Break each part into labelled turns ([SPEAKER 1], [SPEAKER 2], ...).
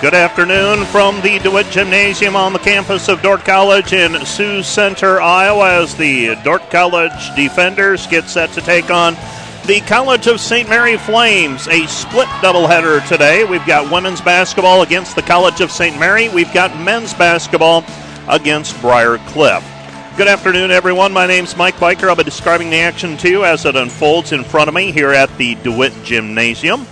[SPEAKER 1] Good afternoon from the DeWitt Gymnasium on the campus of Dordt College in Sioux Center, Iowa, as the Dordt College defenders get set to take on the College of St. Mary Flames. A split doubleheader today. We've got women's basketball against the College of St. Mary. We've got men's basketball against Briar Cliff. Good afternoon, everyone. My name's Mike Biker. I'll be describing the action to you as it unfolds in front of me here at the DeWitt Gymnasium.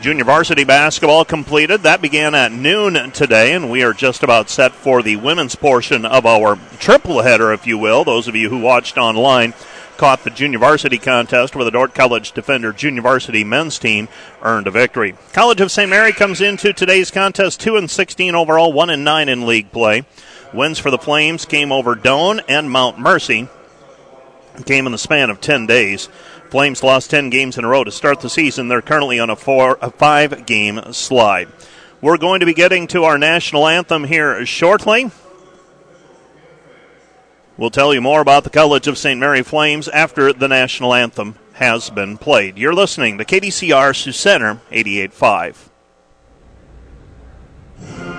[SPEAKER 1] Junior varsity basketball completed. That began at noon today, and we are just about set for the women's portion of our triple header, if you will. Those of you who watched online caught the junior varsity contest where the Dordt College Defender junior varsity men's team earned a victory. College of St. Mary comes into today's contest 2 and 16 overall, 1 and 9 in league play. Wins for the Flames came over Doane and Mount Mercy. Came in the span of 10 days. Flames lost 10 games in a row to start the season. They're currently on a, four, a five game slide. We're going to be getting to our national anthem here shortly. We'll tell you more about the College of St. Mary Flames after the national anthem has been played. You're listening to KDCR Sioux Center 88.5.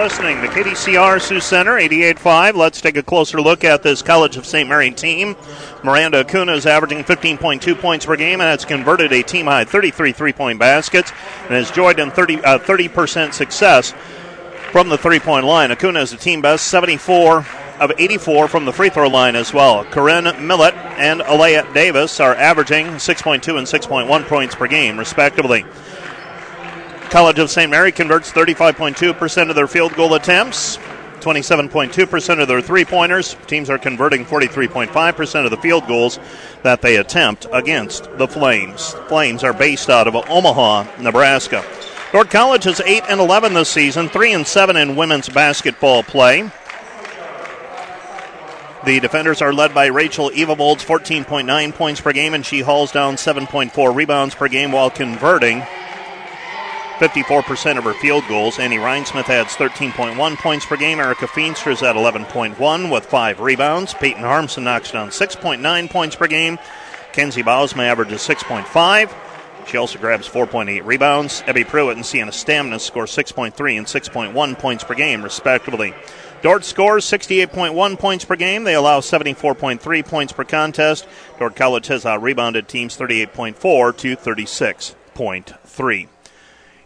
[SPEAKER 1] listening to KDCR Sioux Center 88.5. Let's take a closer look at this College of St. Mary team. Miranda Acuna is averaging 15.2 points per game and has converted a team high 33 three point baskets and has joined in 30, uh, 30% success from the three point line. Acuna is a team best 74 of 84 from the free throw line as well. Corinne Millett and Alea Davis are averaging 6.2 and 6.1 points per game, respectively. College of St. Mary converts 35.2% of their field goal attempts, 27.2% of their three pointers. Teams are converting 43.5% of the field goals that they attempt against the Flames. Flames are based out of Omaha, Nebraska. Dordt College is 8 and 11 this season, 3 and 7 in women's basketball play. The defenders are led by Rachel Evavolds, 14.9 points per game, and she hauls down 7.4 rebounds per game while converting 54% of her field goals. Annie Rhinesmith adds 13.1 points per game. Erica Feenstra is at 11.1 with five rebounds. Peyton Harmson knocks down 6.9 points per game. Kenzie Bausma averages 6.5. She also grabs 4.8 rebounds. Ebby Pruitt and Sienna Stamnus score 6.3 and 6.1 points per game, respectively. Dordt scores 68.1 points per game. They allow 74.3 points per contest. Dordt College has out rebounded teams 38.4 to 36.3.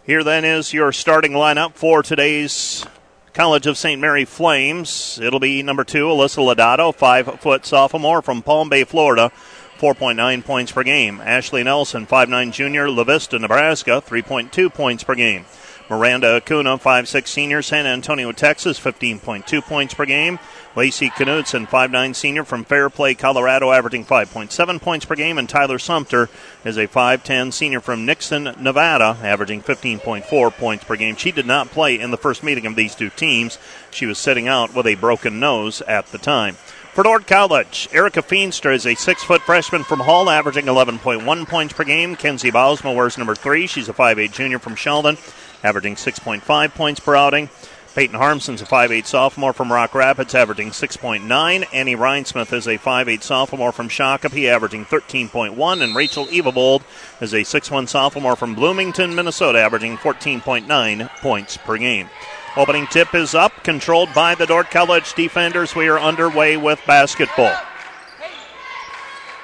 [SPEAKER 1] Here then is your starting lineup for today's College of St. Mary Flames. It'll be number two, Alyssa Lodato, five foot sophomore from Palm Bay, Florida. 4.9 points per game. Ashley Nelson, 5'9 junior, La Vista, Nebraska, 3.2 points per game. Miranda Acuna, 5'6 senior, San Antonio, Texas, 15.2 points per game. Lacey Knudsen, 5'9 senior from Fairplay, Colorado, averaging 5.7 points per game. And Tyler Sumter is a 5'10 senior from Nixon, Nevada, averaging 15.4 points per game. She did not play in the first meeting of these two teams. She was sitting out with a broken nose at the time. For Dordt College, Erica Feenstra is a six foot freshman from Hull, averaging 11.1 points per game. Kenzie Bausma wears number three. She's a 5'8 junior from Sheldon, averaging 6.5 points per outing. Peyton Harmson's a 5'8 sophomore from Rock Rapids, averaging 6.9. Annie Rhinesmith is a 5'8 sophomore from Shakopee, averaging 13.1. And Rachel Evavold is a 6'1 sophomore from Bloomington, Minnesota, averaging 14.9 points per game. Opening tip is up, controlled by the Dordt College defenders. We are underway with basketball.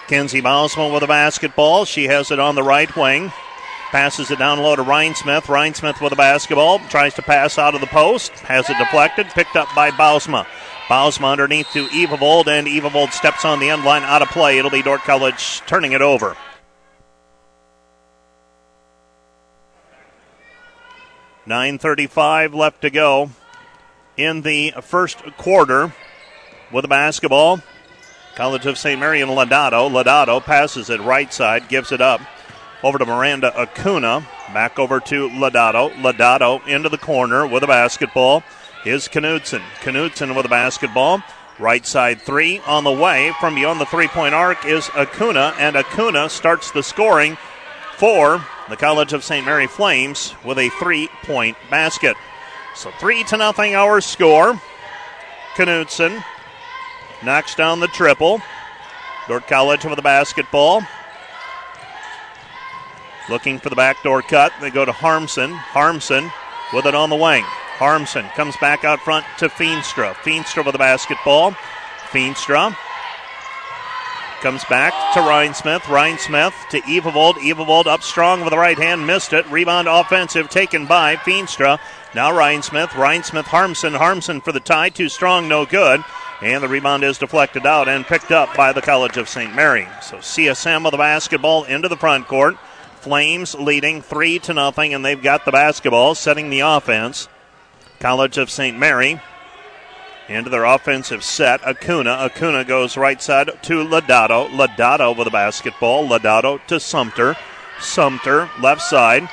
[SPEAKER 1] Kenzie Bausma with a basketball. She has it on the right wing. Passes it down low to Rhinesmith. Ryan Smith with a basketball. Tries to pass out of the post. Has it deflected. Picked up by Bausma. Bausma underneath to Evavold, and Evavold steps on the end line out of play. It'll be Dordt College turning it over. Nine thirty-five left to go in the first quarter with the basketball. College of St. Mary and Lodato. Lodato passes it right side, gives it up over to Miranda Acuna. Back over to Lodato. Lodato into the corner with a basketball is Knudsen. Knudsen with a basketball. Right side three on the way from beyond the three point arc is Acuna, and Acuna starts the scoring for the College of St. Mary Flames with a three point basket. So three to nothing our score. Knudsen knocks down the triple. Dordt College with a basketball. Looking for the backdoor cut. They go to Harmson. Harmson with it on the wing. Harmson comes back out front to Feenstra. Feenstra with the basketball. Feenstra comes back to Rhinesmith. Ryan Smith to Evavold. Evavold up strong with the right hand, missed it. Rebound offensive taken by Feenstra. Now Rhinesmith. Ryan Smith, Harmson. Harmson for the tie. Too strong, no good. And the rebound is deflected out and picked up by the College of St. Mary. So CSM with the basketball into the front court. Flames leading three to nothing, and they've got the basketball, setting the offense. College of St. Mary into their offensive set. Acuna. Acuna goes right side to Lodato. Lodato with the basketball. Lodato to Sumter. Sumter left side.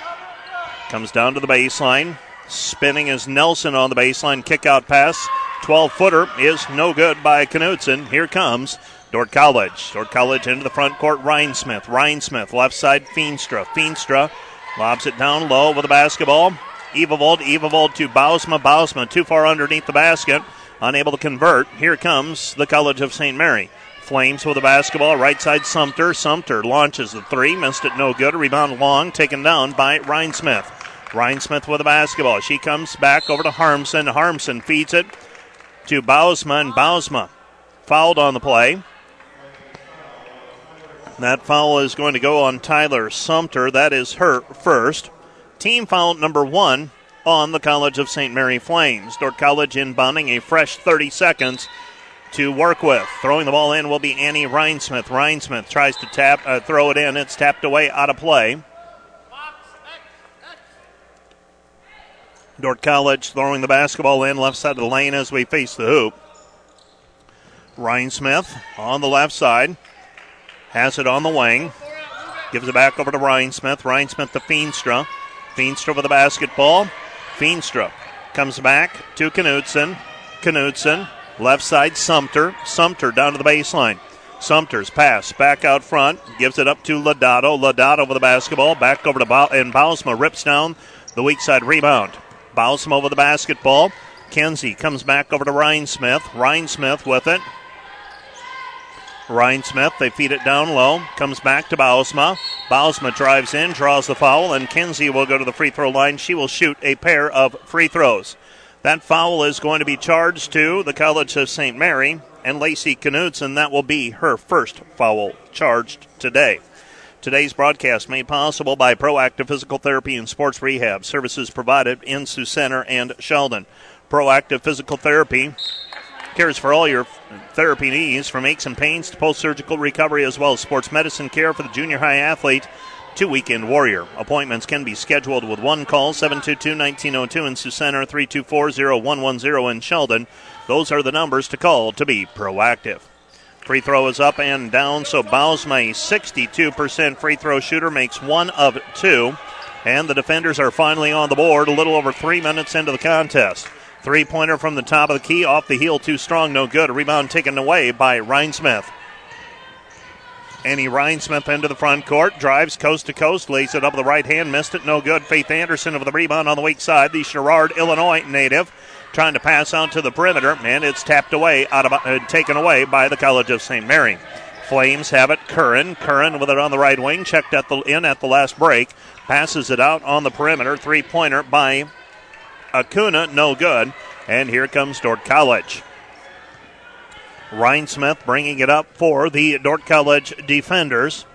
[SPEAKER 1] Comes down to the baseline. Spinning is Nelson on the baseline. Kick out pass. 12 footer is no good by Knudsen. Here comes Dordt College. Dordt College into the front court. Rhinesmith. Ryan Smith left side. Feenstra. Feenstra lobs it down low with the basketball. Evavold, Evavold to Bausma. Bausma too far underneath the basket. Unable to convert. Here comes the College of St. Mary. Flames with the basketball. Right side Sumter. Sumter launches the three. Missed it no good. Rebound long. Taken down by Rhinesmith. Ryan Smith with the basketball. She comes back over to Harmson. Harmson feeds it to Bausma. And Bausma fouled on the play. That foul is going to go on Tyler Sumter. That is her first. Team foul number one on the College of St. Mary Flames. Dordt College inbounding a fresh 30 seconds to work with. Throwing the ball in will be Annie Rhinesmith. Rhinesmith tries to tap, uh, throw it in. It's tapped away out of play. Dordt College throwing the basketball in left side of the lane as we face the hoop. Rhinesmith on the left side has it on the wing. Gives it back over to Rhinesmith. Ryan Smith to Feenstra. Feenstra with the basketball. Feenstra comes back to Knudsen. Knudsen, left side Sumter. Sumter down to the baseline. Sumter's pass back out front. Gives it up to Lodato. Lodato with the basketball. Back over to ba- and Bausma rips down the weak side rebound. Bausma with the basketball. Kenzie comes back over to Rhinesmith. Ryan Smith with it. Rhinesmith, they feed it down low. Comes back to Bausma. Bausma drives in, draws the foul, and Kenzie will go to the free throw line. She will shoot a pair of free throws. That foul is going to be charged to the College of St. Mary and Lacey Knudsen. That will be her first foul charged today. Today's broadcast made possible by Proactive Physical Therapy and Sports Rehab. Services provided in Sioux Center and Sheldon. Proactive Physical Therapy cares for all your therapy needs from aches and pains to post surgical recovery as well as sports medicine care for the junior high athlete to weekend warrior. Appointments can be scheduled with one call 722 1902 in Sioux Center 324 0110 in Sheldon. Those are the numbers to call to be proactive. Free throw is up and down, so Bausma, 62% free throw shooter, makes one of two. And the defenders are finally on the board a little over three minutes into the contest. Three pointer from the top of the key, off the heel, too strong, no good. Rebound taken away by Rhinesmith. Annie Rhinesmith into the front court, drives coast to coast, lays it up with the right hand, missed it, no good. Faith Anderson of the rebound on the weak side, the Sherrard, Illinois native, trying to pass out to the perimeter, and it's tapped away, out of, uh, taken away by the College of St. Mary. Flames have it. Curran, Curran with it on the right wing, checked at the in at the last break, passes it out on the perimeter, three pointer by Acuna, no good. And here comes Dordt College. Ryan Smith bringing it up for the Dordt College defenders.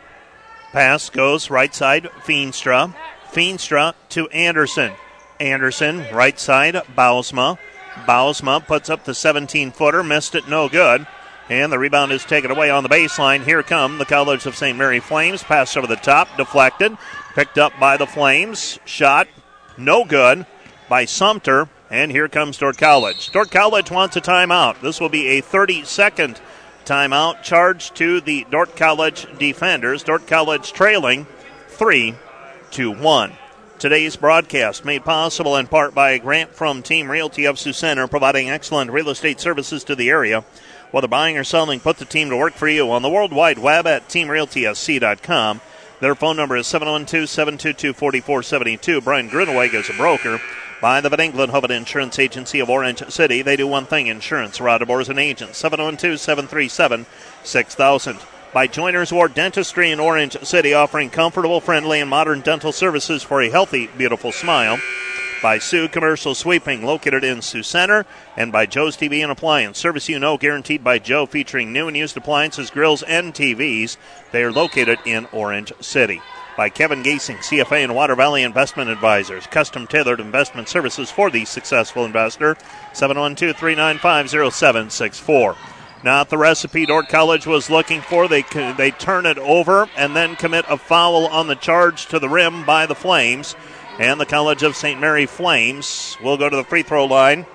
[SPEAKER 1] Pass goes right side, Feenstra. Feenstra to Anderson. Anderson, right side, Bausma. Bausma puts up the 17 footer, missed it, no good. And the rebound is taken away on the baseline. Here come the College of St. Mary Flames. Pass over the top, deflected, picked up by the Flames. Shot, no good by Sumter. And here comes Dordt College. Dordt College wants a timeout. This will be a 30 second timeout charged to the Dordt College defenders. Dordt College trailing 3 to 1. Today's broadcast made possible in part by a grant from Team Realty of Sioux Center, providing excellent real estate services to the area. Whether buying or selling, put the team to work for you on the World Wide Web at teamrealtysc.com. Their phone number is 712 722 4472. Brian Gruneweg is a broker. By the Van England Hovind Insurance Agency of Orange City, they do one thing insurance. Rodabor is an agent. 712 737 6000. By Joiners Ward Dentistry in Orange City, offering comfortable, friendly, and modern dental services for a healthy, beautiful smile by Sioux Commercial Sweeping, located in Sioux Center, and by Joe's TV and Appliance. Service you know, guaranteed by Joe, featuring new and used appliances, grills, and TVs. They are located in Orange City. By Kevin Gasing, CFA and Water Valley Investment Advisors. Custom tailored investment services for the successful investor. 712 395 0764. Not the recipe Dordt College was looking for. They they turn it over and then commit a foul on the charge to the rim by the Flames. And the College of St. Mary Flames will go to the free throw line.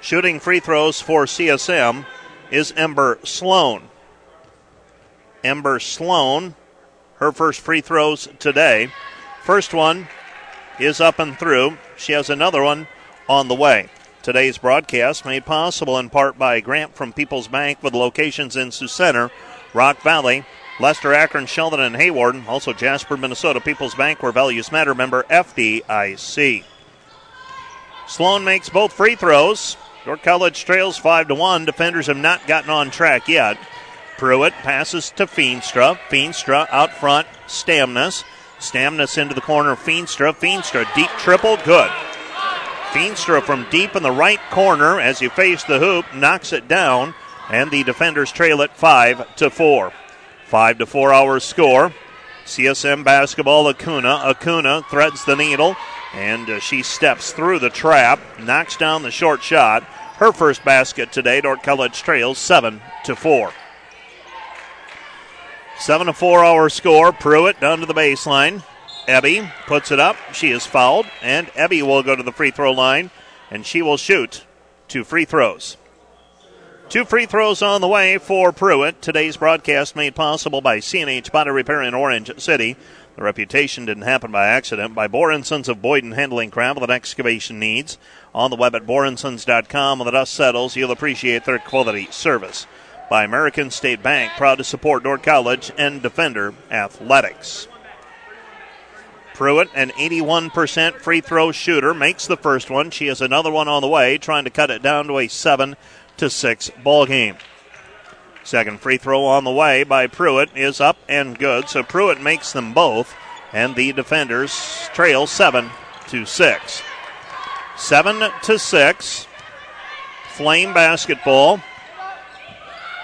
[SPEAKER 1] Shooting free throws for CSM is Ember Sloan. Ember Sloan, her first free throws today. First one is up and through. She has another one on the way. Today's broadcast made possible in part by a grant from People's Bank with locations in Sioux Center, Rock Valley, Lester, Akron, Sheldon, and Hawarden. Also Jasper, Minnesota, People's Bank, where values matter, member FDIC. Sloan makes both free throws. York College trails 5 to 1. Defenders have not gotten on track yet. Pruitt passes to Feenstra. Feenstra out front, Stamnus. Stamnus into the corner, Feenstra. Feenstra, deep triple, good. Feenstra from deep in the right corner as you face the hoop, knocks it down, and the defenders trail it 5 to 4. Five to four hour score. CSM basketball, Acuna. Acuna threads the needle, and uh, she steps through the trap, knocks down the short shot. Her first basket today, Dordt College trails seven to four. Seven to four hour score. Pruitt down to the baseline. Ebby puts it up. She is fouled, and Ebby will go to the free throw line, and she will shoot two free throws. Two free throws on the way for Pruitt. Today's broadcast made possible by CNH Body Repair in Orange City. The reputation didn't happen by accident. By Borensons of Boyden Handling Gravel and Excavation Needs. On the web at borensons.com. When the dust settles, you'll appreciate their quality service. By American State Bank, proud to support Dordt College and Defender Athletics. Pruitt, an 81% free throw shooter, makes the first one. She has another one on the way, trying to cut it down to a 7 to 6 ball game. Second free throw on the way by Pruitt is up and good. So Pruitt makes them both, and the defenders trail 7 to 6. 7 to 6. Flame basketball.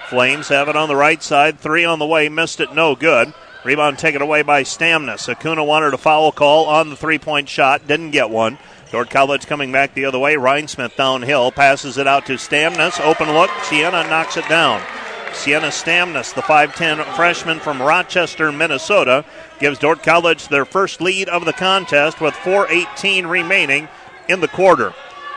[SPEAKER 1] Flames have it on the right side. Three on the way. Missed it. No good. Rebound taken away by Stamnus. Acuna wanted a foul call on the three point shot. Didn't get one. Dordt College coming back the other way. Rhinesmith downhill. Passes it out to Stamnus. Open look. Sienna knocks it down. Sienna Stamnus, the 5'10 freshman from Rochester, Minnesota, gives Dordt College their first lead of the contest with 4.18 remaining in the quarter.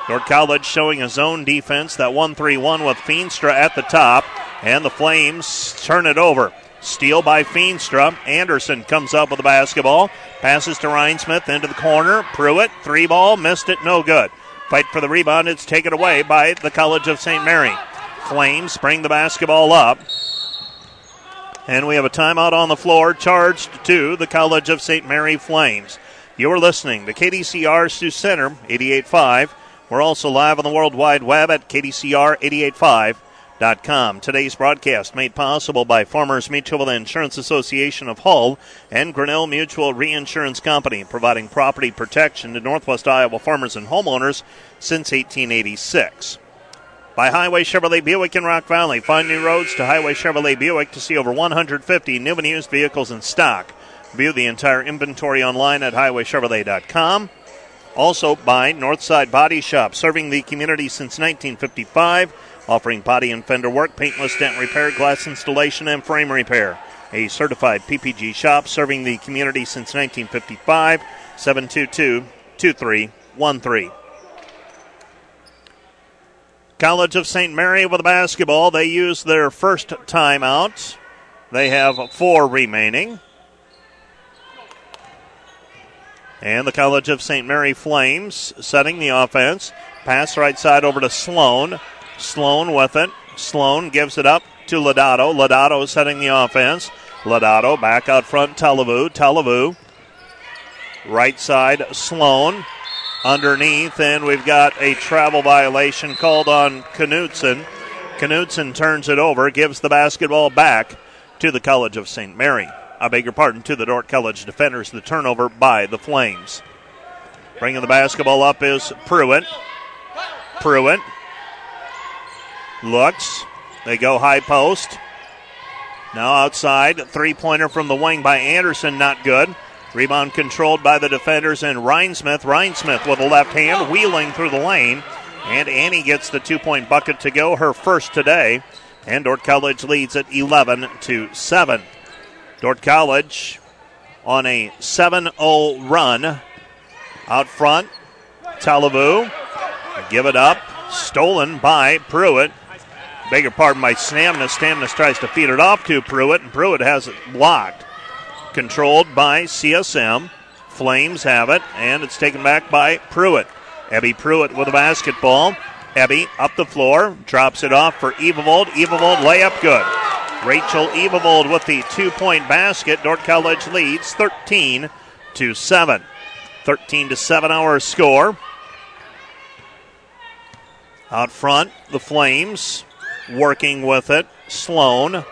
[SPEAKER 1] Dordt College showing a zone defense that 1 3 1 with Feenstra at the top, and the Flames turn it over. Steal by Feenstra. Anderson comes up with the basketball. Passes to Rhinesmith into the corner. Pruitt, three ball, missed it, no good. Fight for the rebound. It's taken away by the College of St. Mary. Flames bring the basketball up. And we have a timeout on the floor charged to the College of St. Mary Flames. You're listening to KDCR Sioux Center 88.5. We're also live on the World Wide Web at KDCR 88.5 Com. Today's broadcast made possible by Farmers Mutual Insurance Association of Hull and Grinnell Mutual Reinsurance Company, providing property protection to Northwest Iowa farmers and homeowners since 1886. By Highway Chevrolet Buick in Rock Valley. Find new roads to Highway Chevrolet Buick to see over 150 new and used vehicles in stock. View the entire inventory online at highwaychevrolet.com. Also by Northside Body Shop, serving the community since 1955 offering body and fender work, paintless dent repair, glass installation, and frame repair. A certified PPG shop serving the community since 1955. 722 2313. College of St. Mary with the basketball. They use their first timeout. They have four remaining. And the College of St. Mary Flames setting the offense. Pass right side over to Sloan. Sloan with it. Sloan gives it up to Lodato. Lodato setting the offense. Lodato back out front, Televu. Televu. Right side, Sloan. Underneath, and we've got a travel violation called on Knudsen. Knudsen turns it over, gives the basketball back to the College of St. Mary. I beg your pardon, to the Dordt College defenders. The turnover by the Flames. Bringing the basketball up is Pruitt. Pruitt looks. They go high post. Now outside, three pointer from the wing by Anderson, not good. Rebound controlled by the defenders and Rhinesmith. Rhinesmith with a left hand, wheeling through the lane. And Annie gets the two point bucket to go, her first today. And Dordt College leads at 11 to 7. Dordt College on a 7 0 run. Out front, Talavu. Give it up. Stolen by Pruitt. Beg your pardon, by Stamnus. Stamnus tries to feed it off to Pruitt, and Pruitt has it blocked. Controlled by CSM. Flames have it, and it's taken back by Pruitt. Ebby Pruitt with a basketball. Ebby up the floor, drops it off for Evavold. Evavold layup good. Rachel Evavold with the two point basket. Dordt College leads 13 to 7. 13 to 7 our score. Out front, the Flames working with it. Sloan.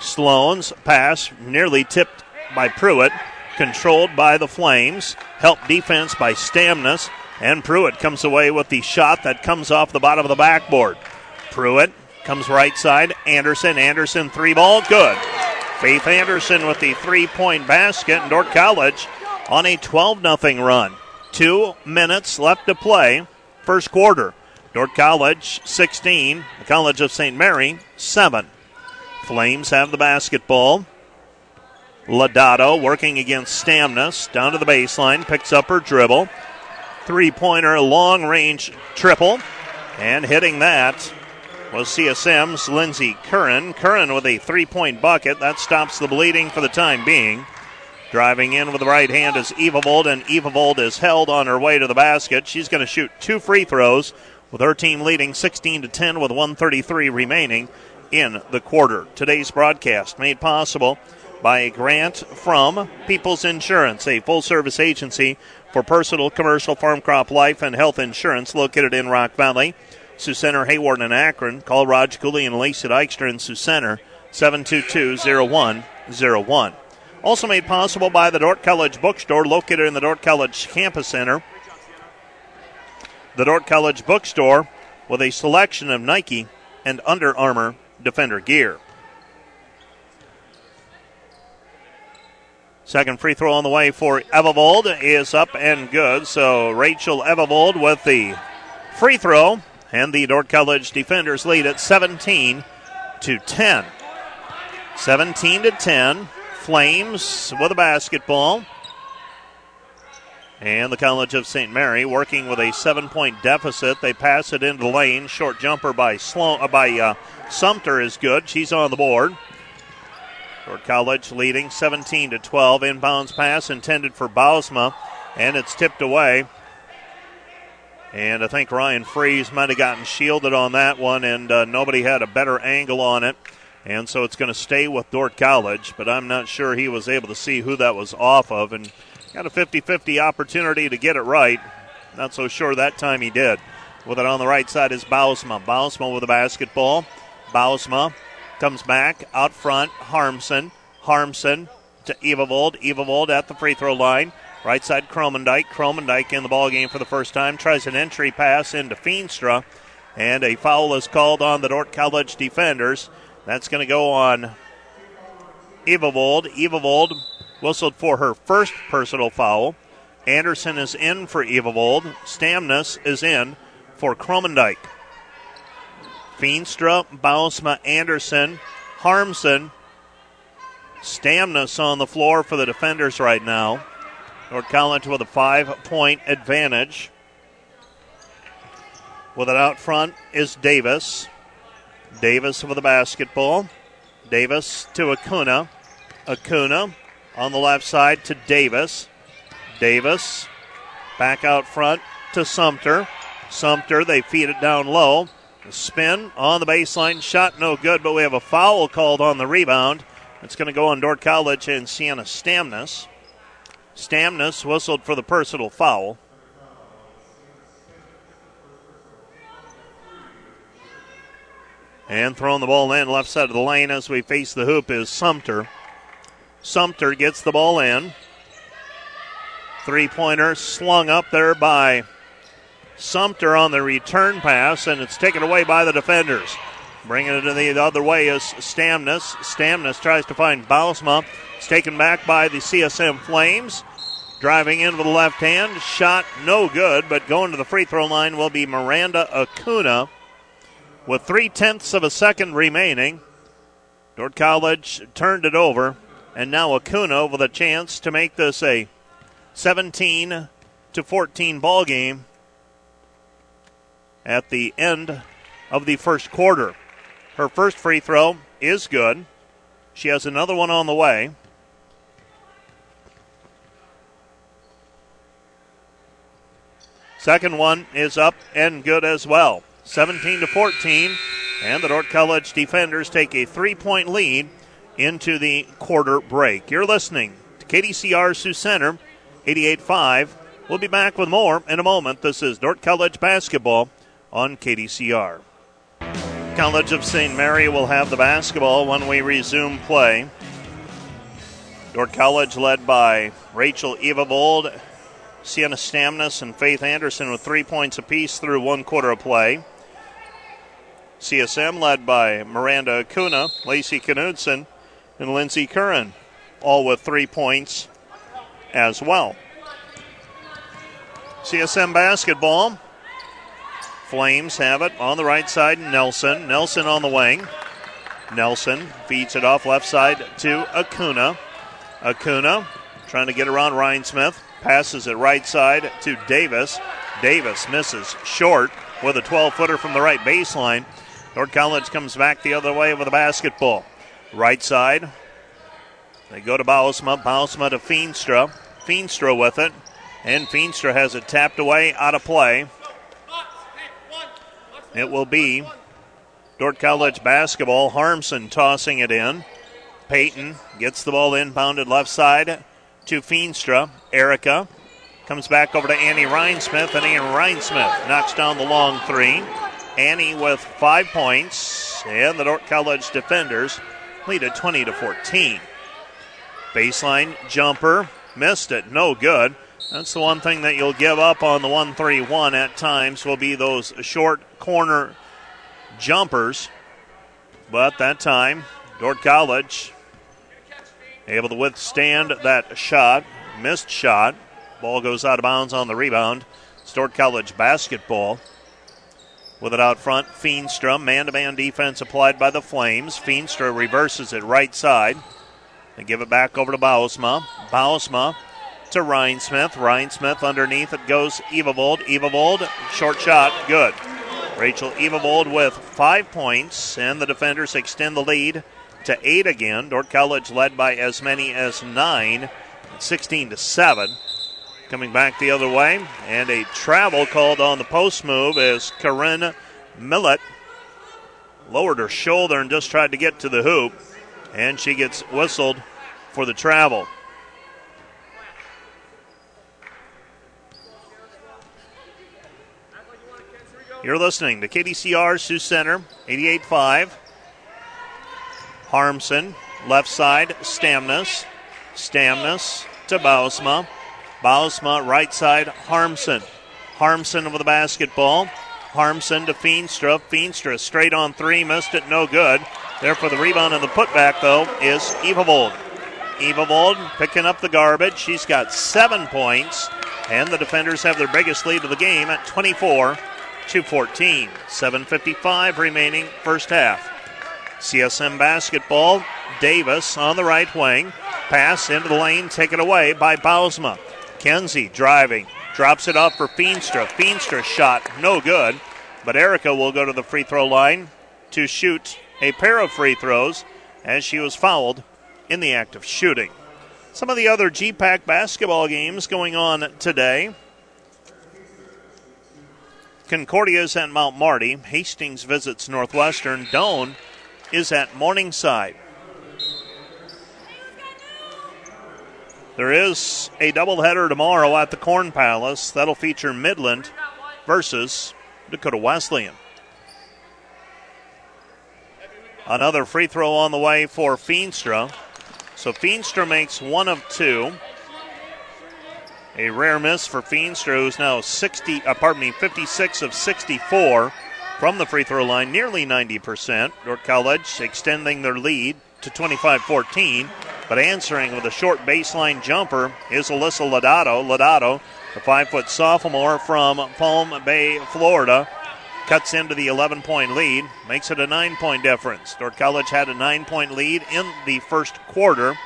[SPEAKER 1] Sloan's pass nearly tipped by Pruitt, controlled by the Flames. Help defense by Stamnus. And Pruitt comes away with the shot that comes off the bottom of the backboard. Pruitt comes right side. Anderson. Anderson three ball. Good. Faith Anderson with the three point basket. And Dordt College on a 12 0 run. Two minutes left to play. First quarter. Dordt College 16, the College of St. Mary 7. Flames have the basketball. Lodato working against Stamnus down to the baseline, picks up her dribble. Three pointer, long range triple. And hitting that was CSM's Lindsey Curran. Curran with a three point bucket. That stops the bleeding for the time being. Driving in with the right hand is Evavold, and Evavold is held on her way to the basket. She's going to shoot two free throws with her team leading 16 to 10 with 133 remaining in the quarter. Today's broadcast made possible by a grant from People's Insurance, a full service agency for personal, commercial, farm crop, life, and health insurance located in Rock Valley. Sioux Center, Hawarden, and Akron. Call Raj Cooley and Lacey Dykstra in Sioux Center, 722-0101. Also made possible by the Dordt College Bookstore located in the Dordt College Campus Center the Dordt College Bookstore with a selection of Nike and Under Armour Defender gear. Second free throw on the way for Evavold is up and good. So Rachel Evavold with the free throw, and the Dordt College defenders lead at 17 to 10. 17 to 10. Flames with a basketball. And the College of St. Mary working with a seven-point deficit. They pass it into the lane. Short jumper by uh, by uh, Sumter is good. She's on the board. Dordt College leading 17 to 12. Inbounds pass intended for Bausma, and it's tipped away. And I think Ryan Freeze might have gotten shielded on that one, and uh, nobody had a better angle on it. And so it's going to stay with Dordt College, but I'm not sure he was able to see who that was off of. And Got a 50 50 opportunity to get it right. Not so sure that time he did. With it on the right side is Bausma. Bausma with the basketball. Bausma comes back out front. Harmson. Harmson to Evavold. Evavold at the free throw line. Right side Cromendike. Cromendike in the ball game for the first time. Tries an entry pass into Feenstra. And a foul is called on the Dordt College defenders. That's going to go on Evavold. Evavold whistled for her first personal foul. Anderson is in for Evavold. Stamnus is in for Cromendike. Feenstra, Bausma, Anderson, Harmson, Stamnus on the floor for the defenders right now. North College with a five point advantage. With it out front is Davis. Davis with the basketball. Davis to Acuna. Acuna on the left side to Davis. Davis back out front to Sumter. Sumter, they feed it down low. spin on the baseline, shot no good, but we have a foul called on the rebound. It's going to go on Dordt College and Sienna Stamnus. Stamnus whistled for the personal foul. And throwing the ball in left side of the lane as we face the hoop is Sumter. Sumter gets the ball in. Three pointer slung up there by Sumter on the return pass, and it's taken away by the defenders. Bringing it the other way is Stamnus. Stamnus tries to find Bausma. It's taken back by the CSM Flames. Driving in with the left hand. Shot no good, but going to the free throw line will be Miranda Acuna. With three tenths of a second remaining, Dordt College turned it over, and now Acuna with a chance to make this a 17 to 14 ball game at the end of the first quarter. Her first free throw is good. She has another one on the way. Second one is up and good as well. 17 to 14, and the Dordt College defenders take a three-point lead into the quarter break. You're listening to KDCR Sioux Center, 88.5. We'll be back with more in a moment. This is Dordt College basketball on KDCR. College of St. Mary will have the basketball when we resume play. Dordt College led by Rachel Evavold, Sienna Stamnus, and Faith Anderson with three points apiece through one quarter of play. CSM led by Miranda Acuna, Lacey Knudsen, and Lindsey Curran, all with three points as well. CSM basketball Flames have it on the right side. Nelson. Nelson on the wing. Nelson feeds it off left side to Acuna. Acuna trying to get around Rhinesmith. Passes it right side to Davis. Davis misses short with a 12 footer from the right baseline. Dordt College comes back the other way with a basketball. Right side. They go to Bausma. Bausma to Feenstra. Feenstra with it. And Feenstra has it tapped away out of play. It will be Dordt College basketball. Harmson tossing it in. Peyton gets the ball inbounded left side to Feenstra. Erica comes back over to Annie Rhinesmith, and Annie Rhinesmith knocks down the long three. Annie with five points, and the Dordt College defenders at 20 to 14. Baseline jumper missed it, no good. That's the one thing that you'll give up on the 1 3 1 at times will be those short corner jumpers. But that time, Dordt College able to withstand that shot. Missed shot. Ball goes out of bounds on the rebound. It's Dordt College basketball. With it out front, Feenstra. Man to man defense applied by the Flames. Feenstra reverses it right side. They give it back over to Bausma. Bausma to Rhinesmith. Ryan Smith underneath it goes Evavold. Evavold, short shot, good. Rachel Evavold with five points, and the defenders extend the lead to eight again. Dordt College led by as many as nine, 16 to seven. Coming back the other way, and a travel called on the post move as Corinne Millett lowered her shoulder and just tried to get to the hoop, and she gets whistled for the travel. You're listening to KDCR Sioux Center, 88.5. Harmson, left side, Stamnus. Stamnus to Bausma. Bausma, right side, Harmson. Harmson with the basketball. Harmson to Feenstra. Feenstra straight on three, missed it, no good. There for the rebound and the putback, though, is Evavold. Evavold picking up the garbage. She's got seven points, and the defenders have their biggest lead of the game at 24 to 14. 7.55 remaining first half. CSM basketball. Davis on the right wing. Pass into the lane, taken away by Bausma. Kenzie driving, drops it off for Feenstra. Feenstra shot no good, but Erica will go to the free throw line to shoot a pair of free throws as she was fouled in the act of shooting. Some of the other GPAC basketball games going on today. Concordia is at Mount Marty. Hastings visits Northwestern. Doane is at Morningside. There is a doubleheader tomorrow at the Corn Palace. That'll feature Midland versus Dakota Wesleyan. Another free throw on the way for Feenstra. So Feenstra makes one of two. A rare miss for Feenstra, who's now 60, uh, pardon me, 56 of 64 from the free throw line, nearly 90%. Dordt College extending their lead to 25 14, but answering with a short baseline jumper is Alyssa Lodato. Lodato, the five foot sophomore from Palm Bay, Florida, cuts into the 11 point lead, makes it a nine point difference. Dordt College had a nine point lead in the first quarter,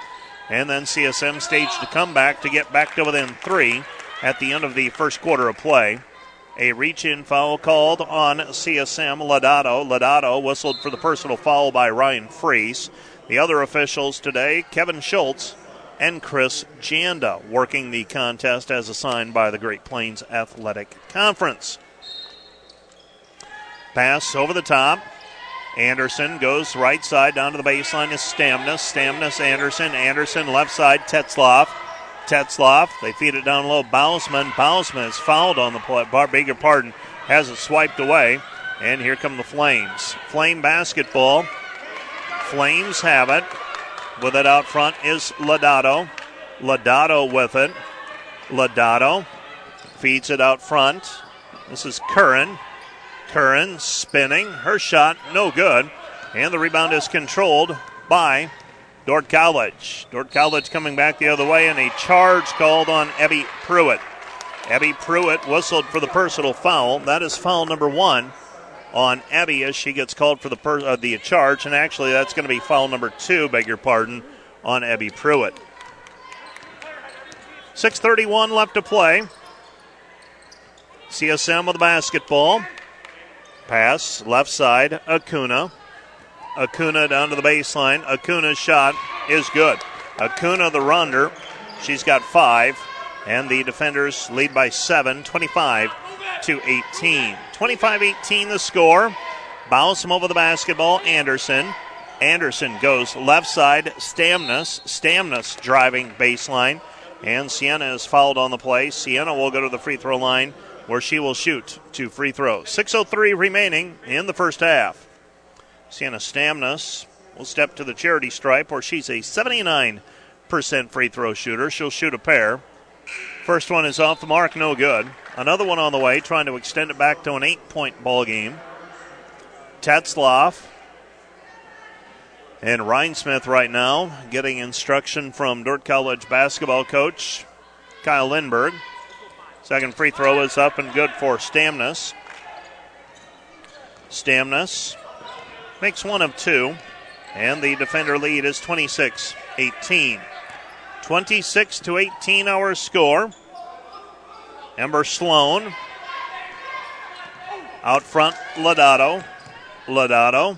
[SPEAKER 1] and then CSM staged a comeback to get back to within three at the end of the first quarter of play. A reach in foul called on CSM Lodato. Lodato whistled for the personal foul by Ryan Freese. The other officials today, Kevin Schultz and Chris Janda, working the contest as assigned by the Great Plains Athletic Conference. Pass over the top. Anderson goes right side down to the baseline is Stamnus. Stamnus, Anderson. Anderson left side, Tetzloff. Tetzloff, they feed it down low. Bausma. Bausma is fouled on the play. Your pardon, has it swiped away. And here come the Flames. Flame basketball. Flames have it. With it out front is Lodato. Lodato with it. Lodato feeds it out front. This is Curran. Curran spinning. Her shot, no good. And the rebound is controlled by Dordt College. Dordt College coming back the other way, and a charge called on Abby Pruitt. Abby Pruitt whistled for the personal foul. That is foul number one on Abby as she gets called for the per, uh, the charge, and actually that's going to be foul number two. Beg your pardon on Abby Pruitt. 6:31 left to play. CSM with the basketball. Pass left side, Acuna. Acuna down to the baseline. Acuna's shot is good. Acuna the runner. She's got five. And the defenders lead by seven, 25 to 18. 25 18 the score. Him over the basketball. Anderson. Anderson goes left side. Stamnus. Stamnus driving baseline. And Sienna is fouled on the play. Sienna will go to the free throw line where she will shoot two free throws. 6.03 remaining in the first half. Sienna Stamnus will step to the charity stripe where she's a 79% free throw shooter. She'll shoot a pair. First one is off the mark, no good. Another one on the way, trying to extend it back to an eight point ball game. Tetzloff and Rhinesmith right now getting instruction from Dordt College basketball coach Kyle Lindberg. Second free throw is up and good for Stamnus. Stamnus makes one of two, and the defender lead is 26 18. 26 to 18 our score. Ember Sloan out front, Lodato. Lodato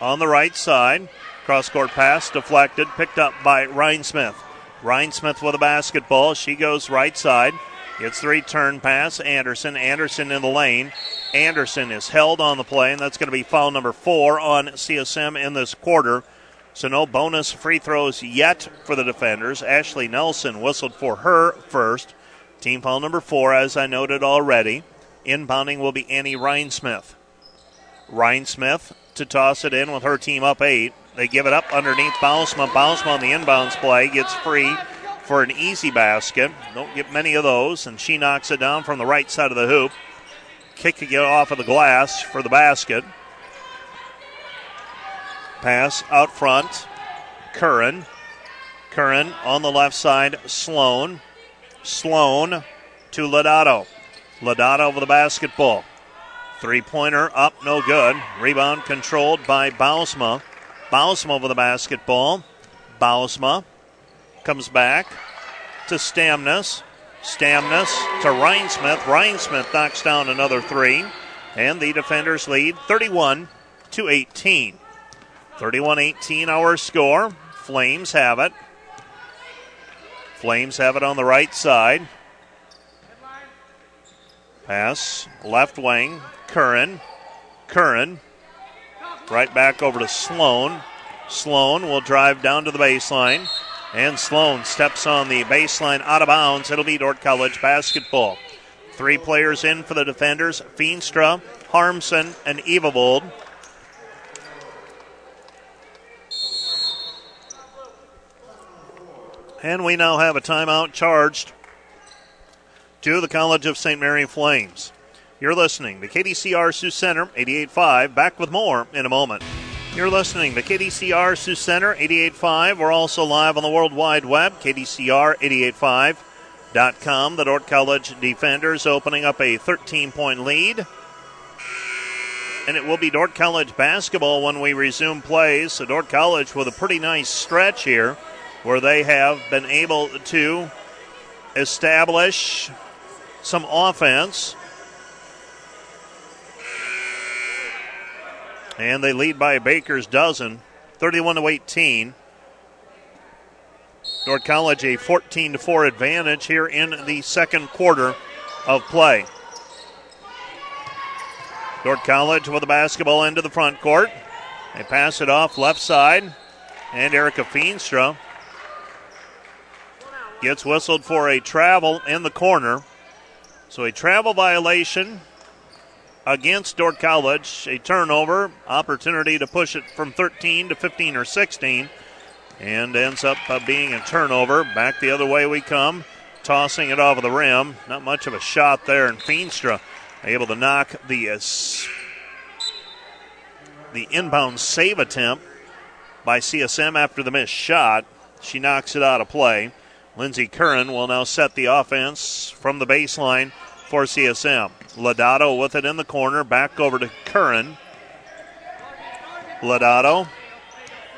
[SPEAKER 1] on the right side. Cross court pass deflected, picked up by Rhinesmith. Ryan Smith with a basketball. She goes right side. Gets the return pass. Anderson. Anderson in the lane. Anderson is held on the play, and that's going to be foul number four on CSM in this quarter. So no bonus free throws yet for the defenders. Ashley Nelson whistled for her first. Team foul number four, as I noted already. Inbounding will be Annie Rhinesmith. Rhinesmith to toss it in with her team up eight. They give it up underneath Bausma. Bausma on the inbounds play gets free for an easy basket. Don't get many of those, and she knocks it down from the right side of the hoop. Kicking it off of the glass for the basket. Pass out front. Curran. Curran on the left side. Sloan. Sloan to Lodato. Lodato over the basketball. Three pointer up, no good. Rebound controlled by Bausma. Bausma over the basketball. Bausma comes back to Stamnus. Stamnus to Rhinesmith. Rhinesmith knocks down another three. And the defenders lead 31 to 18. 31 18 our score. Flames have it. Flames have it on the right side. Pass left wing. Curran. Curran. Right back over to Sloan. Sloan will drive down to the baseline. And Sloan steps on the baseline out of bounds. It'll be Dordt College basketball. Three players in for the defenders Feenstra, Harmson, and Evavold. And we now have a timeout charged to the College of St. Mary Flames. You're listening to KDCR Sioux Center 88.5. Back with more in a moment. You're listening to KDCR Sioux Center 88.5. We're also live on the World Wide Web, KDCR885.com. The Dordt College defenders opening up a 13 point lead. And it will be Dordt College basketball when we resume play. So Dordt College with a pretty nice stretch here where they have been able to establish some offense. And they lead by baker's dozen, 31 to 18. North College a 14 to 4 advantage here in the second quarter of play. North College with the basketball into the front court. They pass it off left side, and Erica Feenstra gets whistled for a travel in the corner. So a travel violation against Dordt College. A turnover, opportunity to push it from 13 to 15 or 16, and ends up uh, being a turnover. Back the other way we come, tossing it off of the rim. Not much of a shot there, and Feenstra able to knock the uh, the inbound save attempt by CSM after the missed shot. She knocks it out of play. Lindsey Curran will now set the offense from the baseline for CSM. Lodato with it in the corner, back over to Curran. Lodato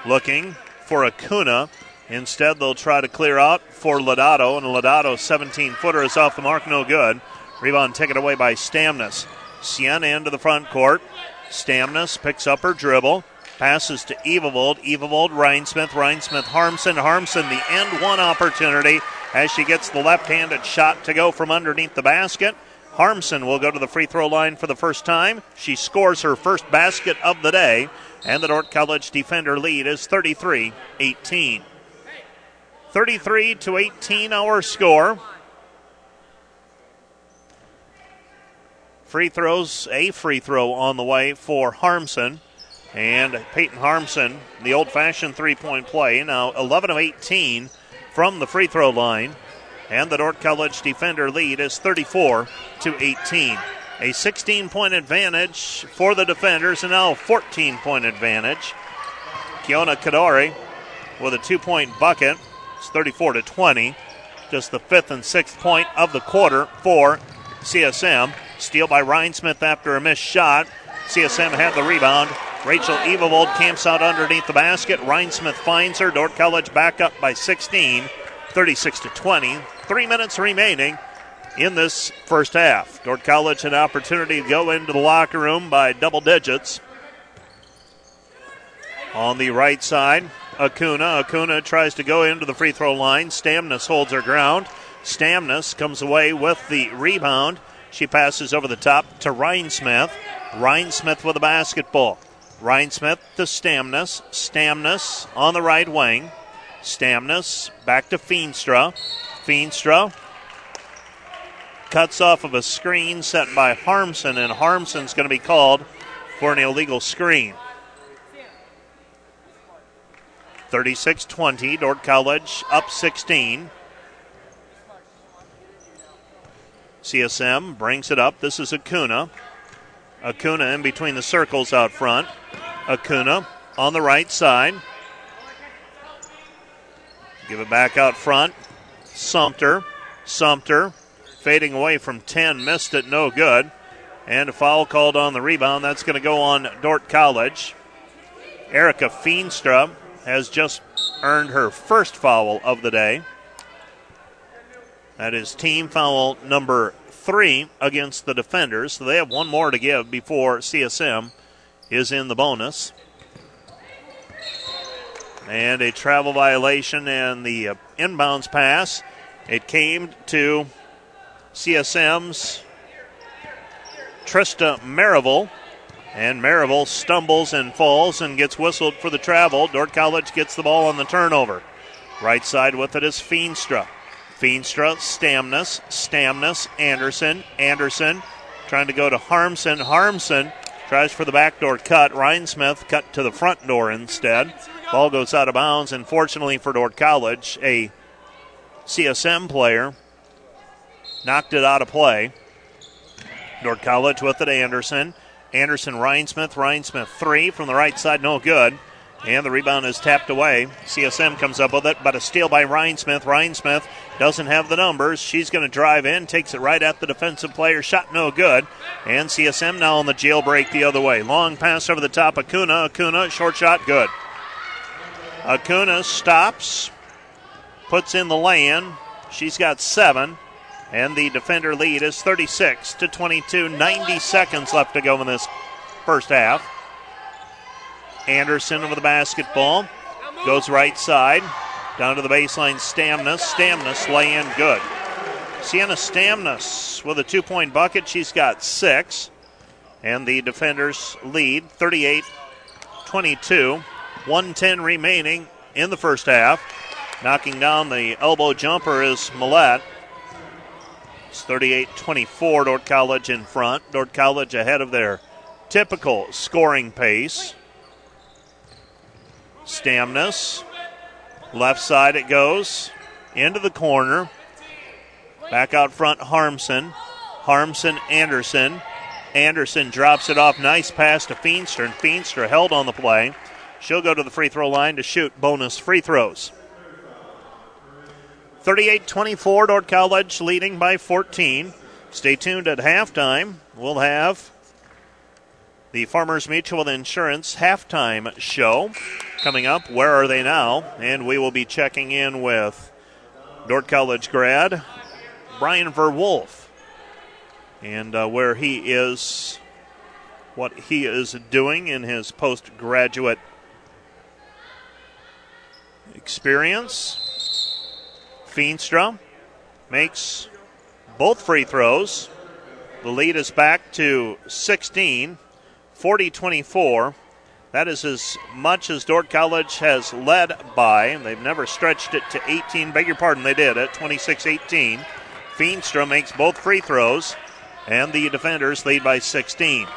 [SPEAKER 1] looking for Acuna. Instead, they'll try to clear out for Lodato, and Lodato 17 footer is off the mark, no good. Rebound taken away by Stamnus. Sienna into the front court. Stamnus picks up her dribble, passes to Evavold. Evavold, Rhinesmith, Rhinesmith, Harmson. Harmson, the end one opportunity as she gets the left handed shot to go from underneath the basket. Harmson will go to the free throw line for the first time. She scores her first basket of the day, and the Dordt College defender lead is 33 18. 33 to 18, our score. Free throws, a free throw on the way for Harmson. And Peyton Harmson, the old fashioned three point play, now 11 of 18 from the free throw line. And the Dordt College defender lead is 34 to 18. A 16 point advantage for the defenders, and now a 14 point advantage. Kiona Kadori with a two point bucket. It's 34 to 20. Just the fifth and sixth point of the quarter for CSM. Steal by Rhinesmith after a missed shot. CSM had the rebound. Rachel Evavold camps out underneath the basket. Rhinesmith finds her. Dordt College back up by 16, 36 to 20. Three minutes remaining in this first half. Dordt College had an opportunity to go into the locker room by double digits. On the right side, Acuna. Acuna tries to go into the free throw line. Stamnus holds her ground. Stamnus comes away with the rebound. She passes over the top to Rhinesmith. Rhinesmith with the basketball. Rhinesmith to Stamnus. Stamnus on the right wing. Stamnus back to Feenstra. Feenstra cuts off of a screen set by Harmson, and Harmson's going to be called for an illegal screen. 36 20. Dordt College up 16. CSM brings it up. This is Acuna. Acuna in between the circles out front. Acuna on the right side. Give it back out front. Sumter. Sumter fading away from 10. Missed it, no good. And a foul called on the rebound. That's going to go on Dordt College. Erica Feenstra has just earned her first foul of the day. That is team foul number three against the defenders. So they have one more to give before CSM is in the bonus. And a travel violation and the uh, inbounds pass. It came to CSM's Trista Mariville. And Mariville stumbles and falls and gets whistled for the travel. Dordt College gets the ball on the turnover. Right side with it is Feenstra. Feenstra, Stamnus, Stamnus, Anderson, Anderson trying to go to Harmson. Harmson tries for the backdoor cut. Rhinesmith cut to the front door instead. Ball goes out of bounds, and fortunately for Dordt College, a CSM player knocked it out of play. Dordt College with it, Anderson. Anderson, Rhinesmith, Ryan Smith, three from the right side, no good. And the rebound is tapped away. CSM comes up with it, but a steal by Rhinesmith. Ryan Smith doesn't have the numbers. She's going to drive in, takes it right at the defensive player. Shot no good. And CSM now on the jailbreak the other way. Long pass over the top. Acuna. Acuna, short shot, good. Acuna stops, puts in the lay-in. She's got seven. And the defender lead is 36 to 22. 90 seconds left to go in this first half. Anderson over the basketball. Goes right side. Down to the baseline. Stamnus. Stamnus lay in good. Sienna Stamnus with a two point bucket. She's got six. And the defenders lead 38 22. 110 remaining in the first half. Knocking down the elbow jumper is Millette. It's 38 24. Dordt College in front. Dordt College ahead of their typical scoring pace. Stamnus. Left side it goes. Into the corner. Back out front, Harmson. Harmson, Anderson. Anderson drops it off. Nice pass to Feenstra, and Feenstra held on the play. She'll go to the free throw line to shoot bonus free throws. 38 24, Dordt College leading by 14. Stay tuned at halftime. We'll have the Farmers Mutual Insurance halftime show coming up. Where are they now? And we will be checking in with Dordt College grad Brian Verwolf and uh, where he is, what he is doing in his postgraduate experience. Feenstra makes both free throws. The lead is back to 16, 40 24. That is as much as Dordt College has led by. They've never stretched it to 18. Beg your pardon, they did at 26 18. Feenstra makes both free throws, and the defenders lead by 16.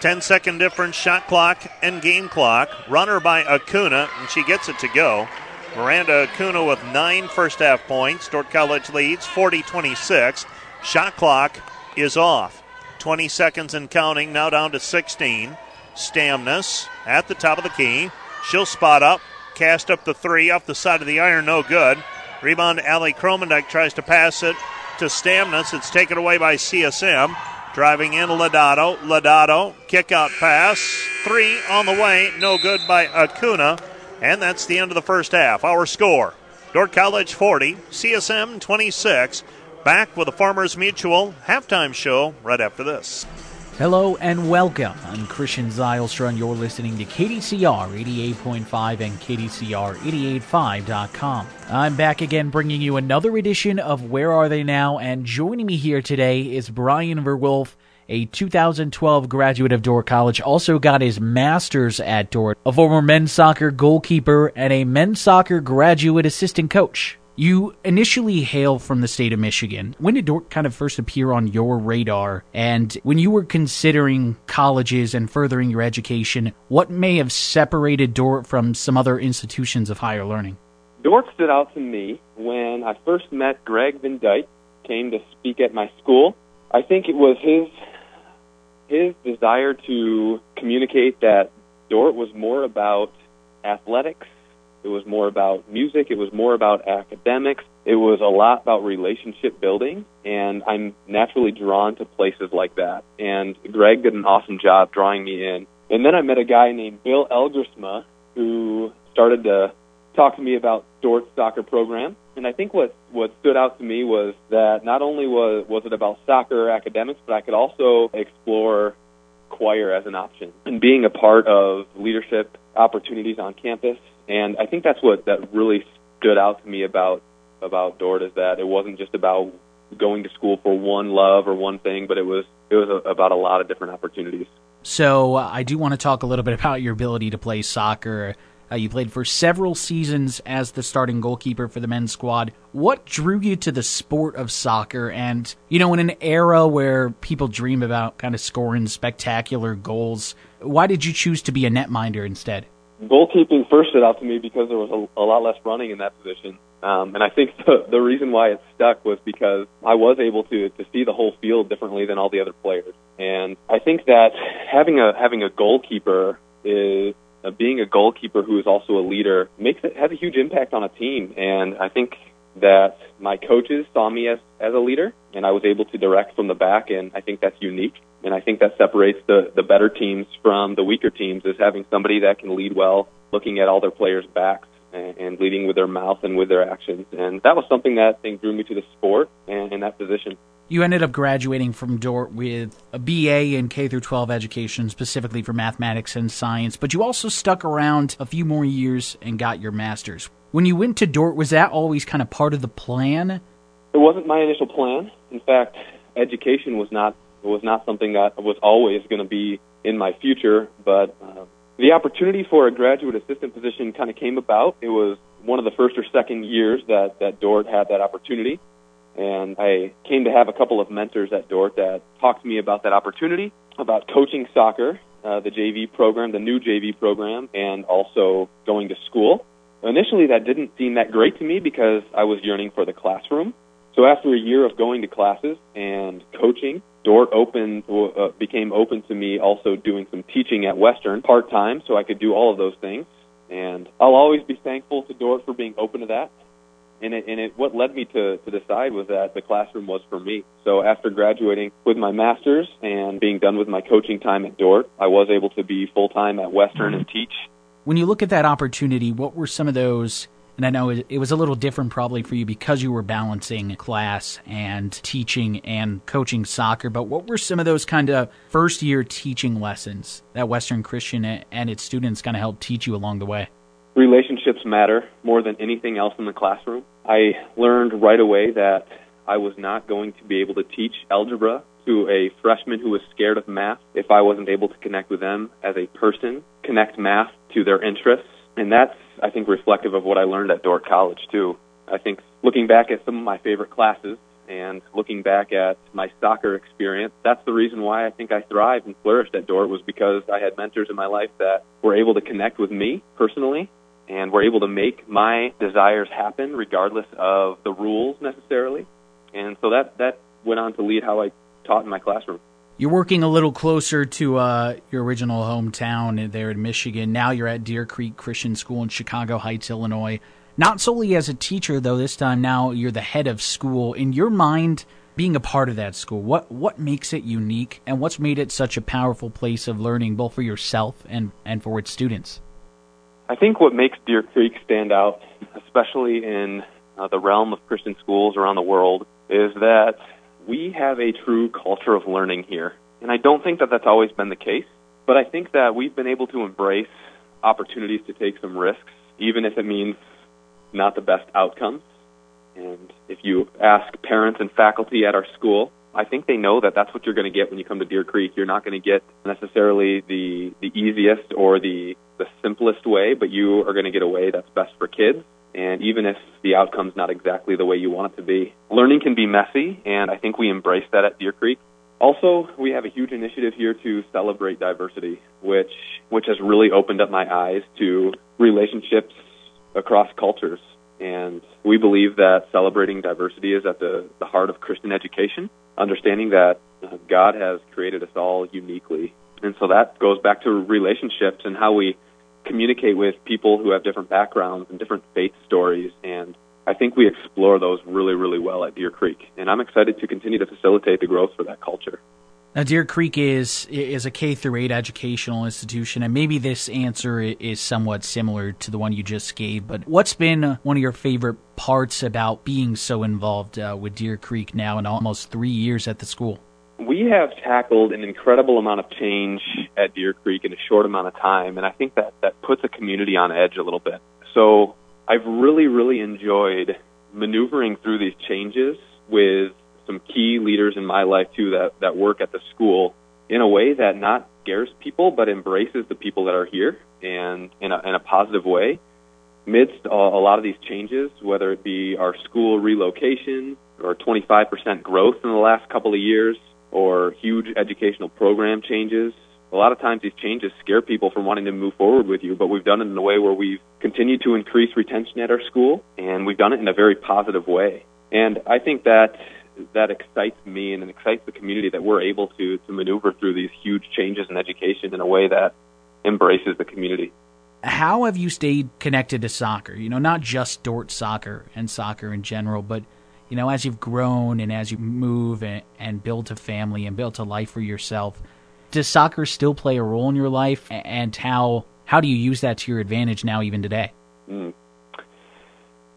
[SPEAKER 1] 10 second difference, shot clock and game clock. Runner by Acuna, and she gets it to go. Miranda Acuna with nine first half points. Dordt College leads 40 26. Shot clock is off. 20 seconds and counting, now down to 16. Stamnus at the top of the key. She'll spot up, cast up the three off the side of the iron, no good. Rebound, Ali Kromendijk tries to pass it to Stamnus. It's taken away by CSM. Driving in Lodato. Lodato, kick out pass. Three on the way, no good by Acuna. And that's the end of the first half. Our score Dordt College 40, CSM 26. Back with the Farmers Mutual halftime show right after this.
[SPEAKER 2] Hello and welcome. I'm Christian Zylstra, and you're listening to KDCR 88.5 and KDCR885.com. I'm back again bringing you another edition of Where Are They Now? And joining me here today is Brian Verwolf, a 2012 graduate of Dordt College, also got his master's at Dordt, a former men's soccer goalkeeper, and a men's soccer graduate assistant coach. You initially hail from the state of Michigan. When did Dordt kind of first appear on your radar? And when you were considering colleges and furthering your education, what may have separated Dordt from some other institutions of higher learning?
[SPEAKER 3] Dordt stood out to me when I first met Greg Van Dyke, came to speak at my school. I think it was his his desire to communicate that Dordt was more about athletics it was more about music. It was more about academics. It was a lot about relationship building, and I'm naturally drawn to places like that. And Greg did an awesome job drawing me in. And then I met a guy named Bill Elgersma who started to talk to me about Dordt's soccer program. And I think what what stood out to me was that not only was was it about soccer academics, but I could also explore choir as an option and being a part of leadership opportunities on campus and I think that's what that really stood out to me about about Dordt is that it wasn't just about going to school for one love or one thing, but it was it was a, about a lot of different opportunities.
[SPEAKER 2] So uh, I do want to talk a little bit about your ability to play soccer. Uh, you played for several seasons as the starting goalkeeper for the men's squad. What drew you to the sport of soccer? And, you know, in an era where people dream about kind of scoring spectacular goals, why did you choose to be a netminder instead?
[SPEAKER 3] Goalkeeping first stood out to me because there was a, a lot less running in that position. Um, and I think the, the reason why it stuck was because I was able to to see the whole field differently than all the other players. And I think that having a having a goalkeeper is uh, being a goalkeeper who is also a leader makes it has a huge impact on a team. And I think that my coaches saw me as as a leader, and I was able to direct from the back, and I think that's unique. And I think that separates the the better teams from the weaker teams is having somebody that can lead well, looking at all their players' backs and, and leading with their mouth and with their actions. And that was something that I think drew me to the sport and in that position.
[SPEAKER 2] You ended up graduating from Dordt with a BA in K through 12 education, specifically for mathematics and science, but you also stuck around a few more years and got your master's. When you went to Dordt, was that always kind of part of the plan?
[SPEAKER 3] It wasn't my initial plan. In fact, education was not was not something that was always going to be in my future, but uh, the opportunity for a graduate assistant position kind of came about. It was one of the first or second years that that Dordt had that opportunity, and I came to have a couple of mentors at Dordt that talked to me about that opportunity, about coaching soccer, uh, the JV program, the new JV program, and also going to school. Initially, that didn't seem that great to me because I was yearning for the classroom. So after a year of going to classes and coaching, Dordt opened uh, became open to me also doing some teaching at Western part time, so I could do all of those things. And I'll always be thankful to Dordt for being open to that. And it, and it, what led me to, to decide was that the classroom was for me. So after graduating with my master's and being done with my coaching time at Dordt, I was able to be full time at Western and teach.
[SPEAKER 2] When you look at that opportunity, what were some of those and I know it was a little different probably for you because you were balancing class and teaching and coaching soccer. But what were some of those kind of first year teaching lessons that Western Christian and its students kind of helped teach you along the way?
[SPEAKER 3] Relationships matter more than anything else in the classroom. I learned right away that I was not going to be able to teach algebra to a freshman who was scared of math if I wasn't able to connect with them as a person, connect math to their interests. And that's I think, reflective of what I learned at Dordt College, too. I think looking back at some of my favorite classes and looking back at my soccer experience, that's the reason why I think I thrived and flourished at Dordt was because I had mentors in my life that were able to connect with me personally and were able to make my desires happen regardless of the rules necessarily. And so that, that went on to lead how I taught in my classroom.
[SPEAKER 2] You're working a little closer to uh, your original hometown there in Michigan. Now you're at Deer Creek Christian School in Chicago Heights, Illinois. Not solely as a teacher, though. This time now you're the head of school. In your mind, being a part of that school, what what makes it unique, and what's made it such a powerful place of learning, both for yourself and and for its students?
[SPEAKER 3] I think what makes Deer Creek stand out, especially in uh, the realm of Christian schools around the world, is that we have a true culture of learning here. And I don't think that that's always been the case, but I think that we've been able to embrace opportunities to take some risks, even if it means not the best outcomes. And if you ask parents and faculty at our school, I think they know that that's what you're going to get when you come to Deer Creek. You're not going to get necessarily the the easiest or the the simplest way, but you are going to get a way that's best for kids and even if the outcome's not exactly the way you want it to be. Learning can be messy, and I think we embrace that at Deer Creek. Also, we have a huge initiative here to celebrate diversity, which which has really opened up my eyes to relationships across cultures. And we believe that celebrating diversity is at the, the heart of Christian education, understanding that uh, God has created us all uniquely. And so that goes back to relationships and how we communicate with people who have different backgrounds and different faith stories. And I think we explore those really, really well at Deer Creek. And I'm excited to continue to facilitate the growth for that culture.
[SPEAKER 2] Now, Deer Creek is is a K through eight educational institution, and maybe this answer is somewhat similar to the one you just gave. But what's been one of your favorite parts about being so involved uh, with Deer Creek now in almost three years at the school?
[SPEAKER 3] We have tackled an incredible amount of change at Deer Creek in a short amount of time, and I think that that puts a community on edge a little bit. So I've really, really enjoyed maneuvering through these changes with some key leaders in my life too that that work at the school in a way that not scares people but embraces the people that are here and in a, in a positive way amidst a, a lot of these changes whether it be our school relocation or 25% growth in the last couple of years or huge educational program changes a lot of times these changes scare people from wanting to move forward with you, but we've done it in a way where we've continued to increase retention at our school, and we've done it in a very positive way. And I think that that excites me and it excites the community that we're able to to maneuver through these huge changes in education in a way that embraces the community.
[SPEAKER 2] How have you stayed connected to soccer? You know, not just Dordt soccer and soccer in general, but you know, as you've grown and as you move and, and build a family and build a life for yourself, does soccer still play a role in your life? And how how do you use that to your advantage now, even today? Mm.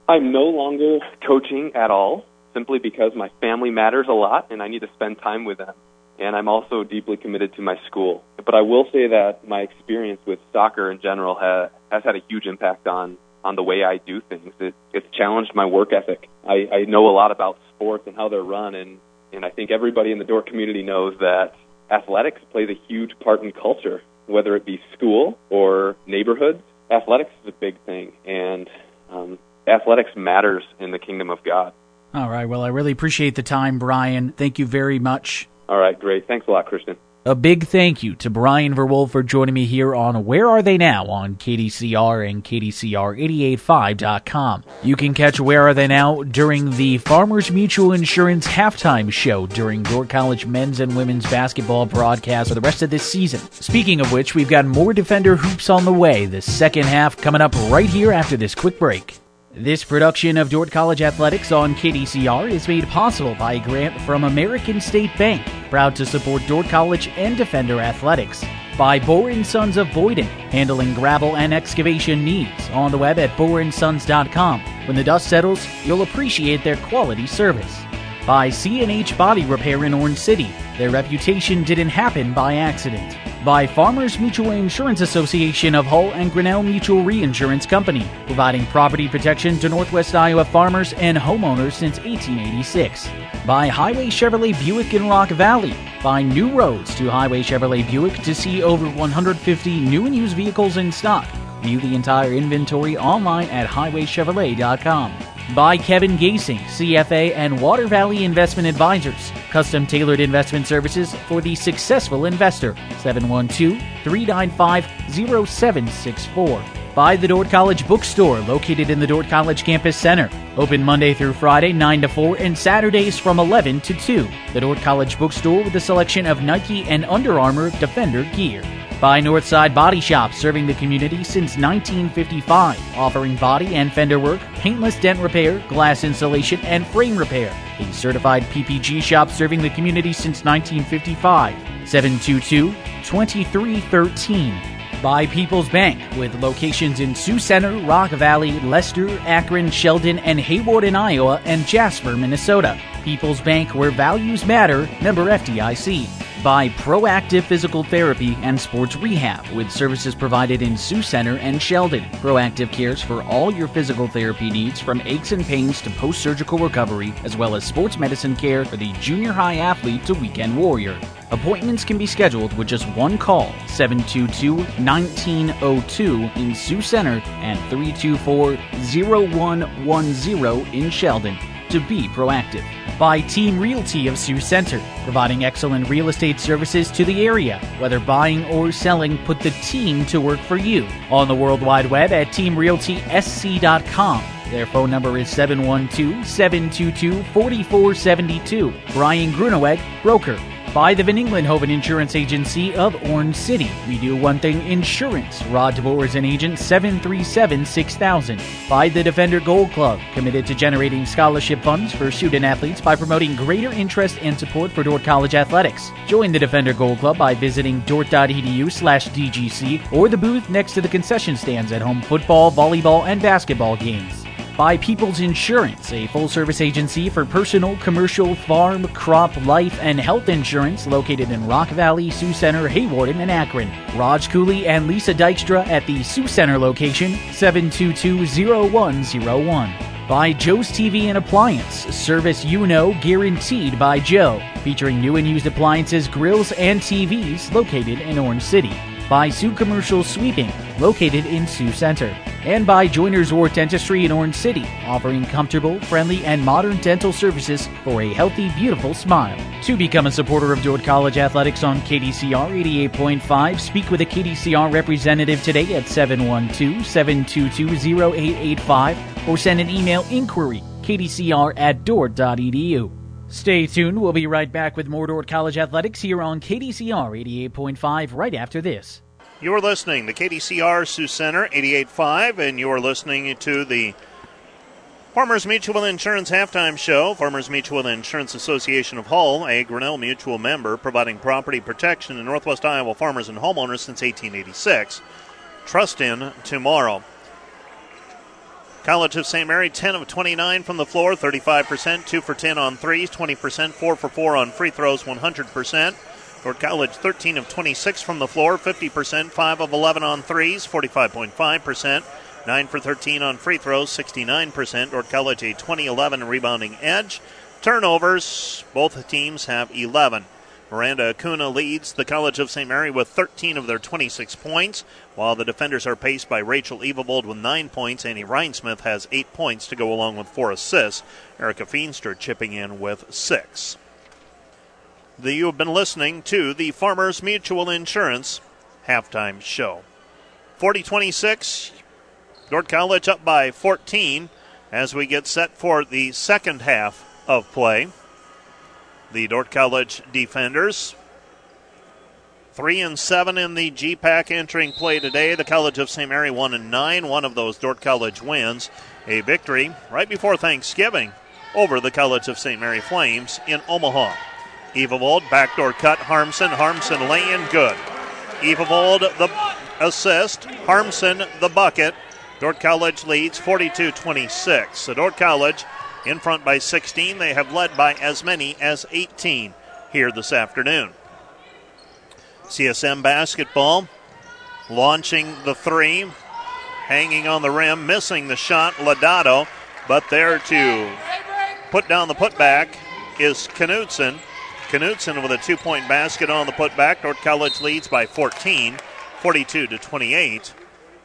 [SPEAKER 3] I'm no longer coaching at all simply because my family matters a lot and I need to spend time with them. And I'm also deeply committed to my school. But I will say that my experience with soccer in general has, has had a huge impact on, on the way I do things. It, it's challenged my work ethic. I, I know a lot about sports and how they're run, and, and I think everybody in the Dordt community knows that athletics plays a huge part in culture, whether it be school or neighborhoods. Athletics is a big thing, and um, athletics matters in the kingdom of God.
[SPEAKER 2] All right. Well, I really appreciate the time, Brian. Thank you very much.
[SPEAKER 3] All right. Great. Thanks a lot, Christian.
[SPEAKER 2] A big thank you to Brian Verwolf for joining me here on Where Are They Now on KDCR and KDCR885.com. You can catch Where Are They Now during the Farmers Mutual Insurance halftime show during Dordt College men's and women's basketball broadcast for the rest of this season. Speaking of which, we've got more Defender hoops on the way, the second half coming up right here after this quick break. This production of Dordt College Athletics on KDCR is made possible by a grant from American State Bank, proud to support Dordt College and Defender Athletics. By Boren Sons of Boyden, handling gravel and excavation needs on the web at borensons.com. When the dust settles, you'll appreciate their quality service. By C&H Body Repair in Orange City, their reputation didn't happen by accident by Farmers Mutual Insurance Association of Hull and Grinnell Mutual Reinsurance Company, providing property protection to Northwest Iowa farmers and homeowners since 1886. By Highway Chevrolet Buick in Rock Valley. Find new roads to Highway Chevrolet Buick to see over 150 new and used vehicles in stock. View the entire inventory online at highwaychevrolet.com by Kevin Gasing, CFA and Water Valley Investment Advisors. Custom tailored investment services for the successful investor. 712 395 0764. By the Dordt College Bookstore, located in the Dordt College Campus Center. Open Monday through Friday, 9 to 4, and Saturdays from 11 to 2. The Dordt College Bookstore with a selection of Nike and Under Armour Defender gear by Northside Body Shop, serving the community since 1955, offering body and fender work, paintless dent repair, glass insulation, and frame repair. A certified PPG shop serving the community since 1955. 722 2313 by People's Bank, with locations in Sioux Center, Rock Valley, Lester, Akron, Sheldon, and Hawarden in Iowa, and Jasper, Minnesota. People's Bank, where values matter, member FDIC by Proactive Physical Therapy and Sports Rehab, with services provided in Sioux Center and Sheldon. Proactive cares for all your physical therapy needs from aches and pains to post surgical recovery, as well as sports medicine care for the junior high athlete to weekend warrior. Appointments can be scheduled with just one call 722 1902 in Sioux Center and 324 0110 in Sheldon to be proactive. By Team Realty of Sioux Center, providing excellent real estate services to the area. Whether buying or selling, put the team to work for you. On the World Wide Web at teamrealtysc.com. Their phone number is 712 722 4472. Brian Gruneweg, broker by the Van Englenhoven Insurance Agency of Orange City. We do one thing insurance. Rod DeBoer is an agent 737 6000. By the Defender Gold Club, committed to generating scholarship funds for student athletes by promoting greater interest and support for Dordt College athletics. Join the Defender Gold Club by visiting dordt.edu slash DGC or the booth next to the concession stands at home football, volleyball, and basketball games by People's Insurance, a full service agency for personal, commercial, farm, crop, life, and health insurance located in Rock Valley, Sioux Center, Hawarden, and Akron. Raj Cooley and Lisa Dykstra at the Sioux Center location, 7220101 by Joe's TV and Appliance. Service you know, guaranteed by Joe. Featuring new and used appliances, grills, and TVs located in Orange City. By Sioux Commercial Sweeping, located in Sioux Center and by Joiners Ward Dentistry in Orange City, offering comfortable, friendly, and modern dental services for a healthy, beautiful smile. To become a supporter of Dordt College Athletics on KDCR 88.5, speak with a KDCR representative today at 712 722 0885 or send an email inquiry kdcr at dordt.edu. Stay tuned. We'll be right back with more Dordt College Athletics here on KDCR 88.5 right after this.
[SPEAKER 1] You're listening to KDCR Sioux Center 88.5, and you're listening to the Farmers Mutual Insurance Halftime Show. Farmers Mutual Insurance Association of Hull, a Grinnell Mutual member, providing property protection to Northwest Iowa farmers and homeowners since 1886. Trust in tomorrow. College of St. Mary, 10 of 29 from the floor, 35%, 2 for 10 on threes, 20%, 4 for 4 on free throws, 100%. Dordt College 13 of 26 from the floor, 50%, 5 of 11 on threes, 45.5%, 9 for 13 on free throws, 69%. Dordt College a 2011 rebounding edge. Turnovers, both teams have 11. Miranda Acuna leads the College of St. Mary with 13 of their 26 points, while the defenders are paced by Rachel Evavold with 9 points. Annie Rhinesmith has 8 points to go along with 4 assists. Erica Feenstra chipping in with 6 the, you have been listening to the Farmers Mutual Insurance halftime show. 40 26, Dordt College up by 14 as we get set for the second half of play. The Dordt College defenders. Three and seven in the GPAC entering play today. The College of St. Mary one and nine. One of those Dordt College wins. A victory right before Thanksgiving over the College of St. Mary Flames in Omaha. Evavold, backdoor cut, Harmson. Harmson laying good. Evavold, the assist. Harmson, the bucket. Dordt College leads 42 26. So Dordt College in front by 16. They have led by as many as 18 here this afternoon. CSM basketball launching the three, hanging on the rim, missing the shot. Lodato, but there to put down the putback is Knudsen. Knudsen with a two point basket on the putback. Dordt College leads by 14, 42 to 28.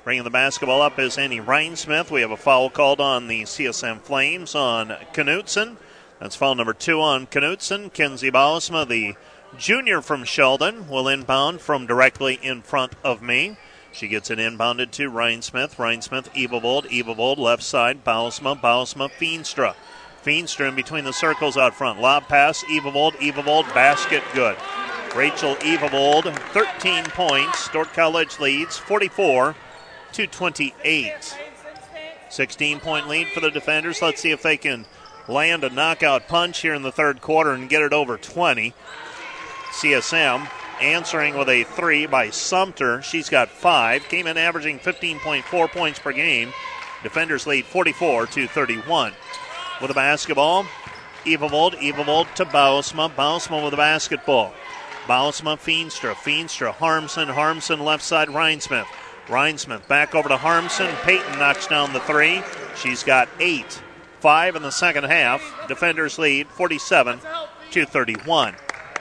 [SPEAKER 1] Bringing the basketball up is Annie Rhinesmith. We have a foul called on the CSM Flames on Knudsen. That's foul number two on Knudsen. Kenzie Bausma, the junior from Sheldon, will inbound from directly in front of me. She gets it inbounded to Rhinesmith. Rhinesmith, Evavold. Evavold left side. Bausma. Bausma, Feenstra. Feenstra in between the circles out front. Lob pass, Evavold, Evavold, basket good. Rachel Evavold, 13 points. Dordt College leads 44 to 28. 16 point lead for the defenders. Let's see if they can land a knockout punch here in the third quarter and get it over 20. CSM answering with a three by Sumter. She's got five. Came in averaging 15.4 points per game. Defenders lead 44 to 31 with a basketball. Evavold, Evavold to Bausma. Bausma with a basketball. Bausma, Feenstra, Feenstra, Harmson, Harmson left side, Rhinesmith. Rhinesmith back over to Harmson. Peyton knocks down the three. She's got eight. Five in the second half. Defenders lead 47 to 31.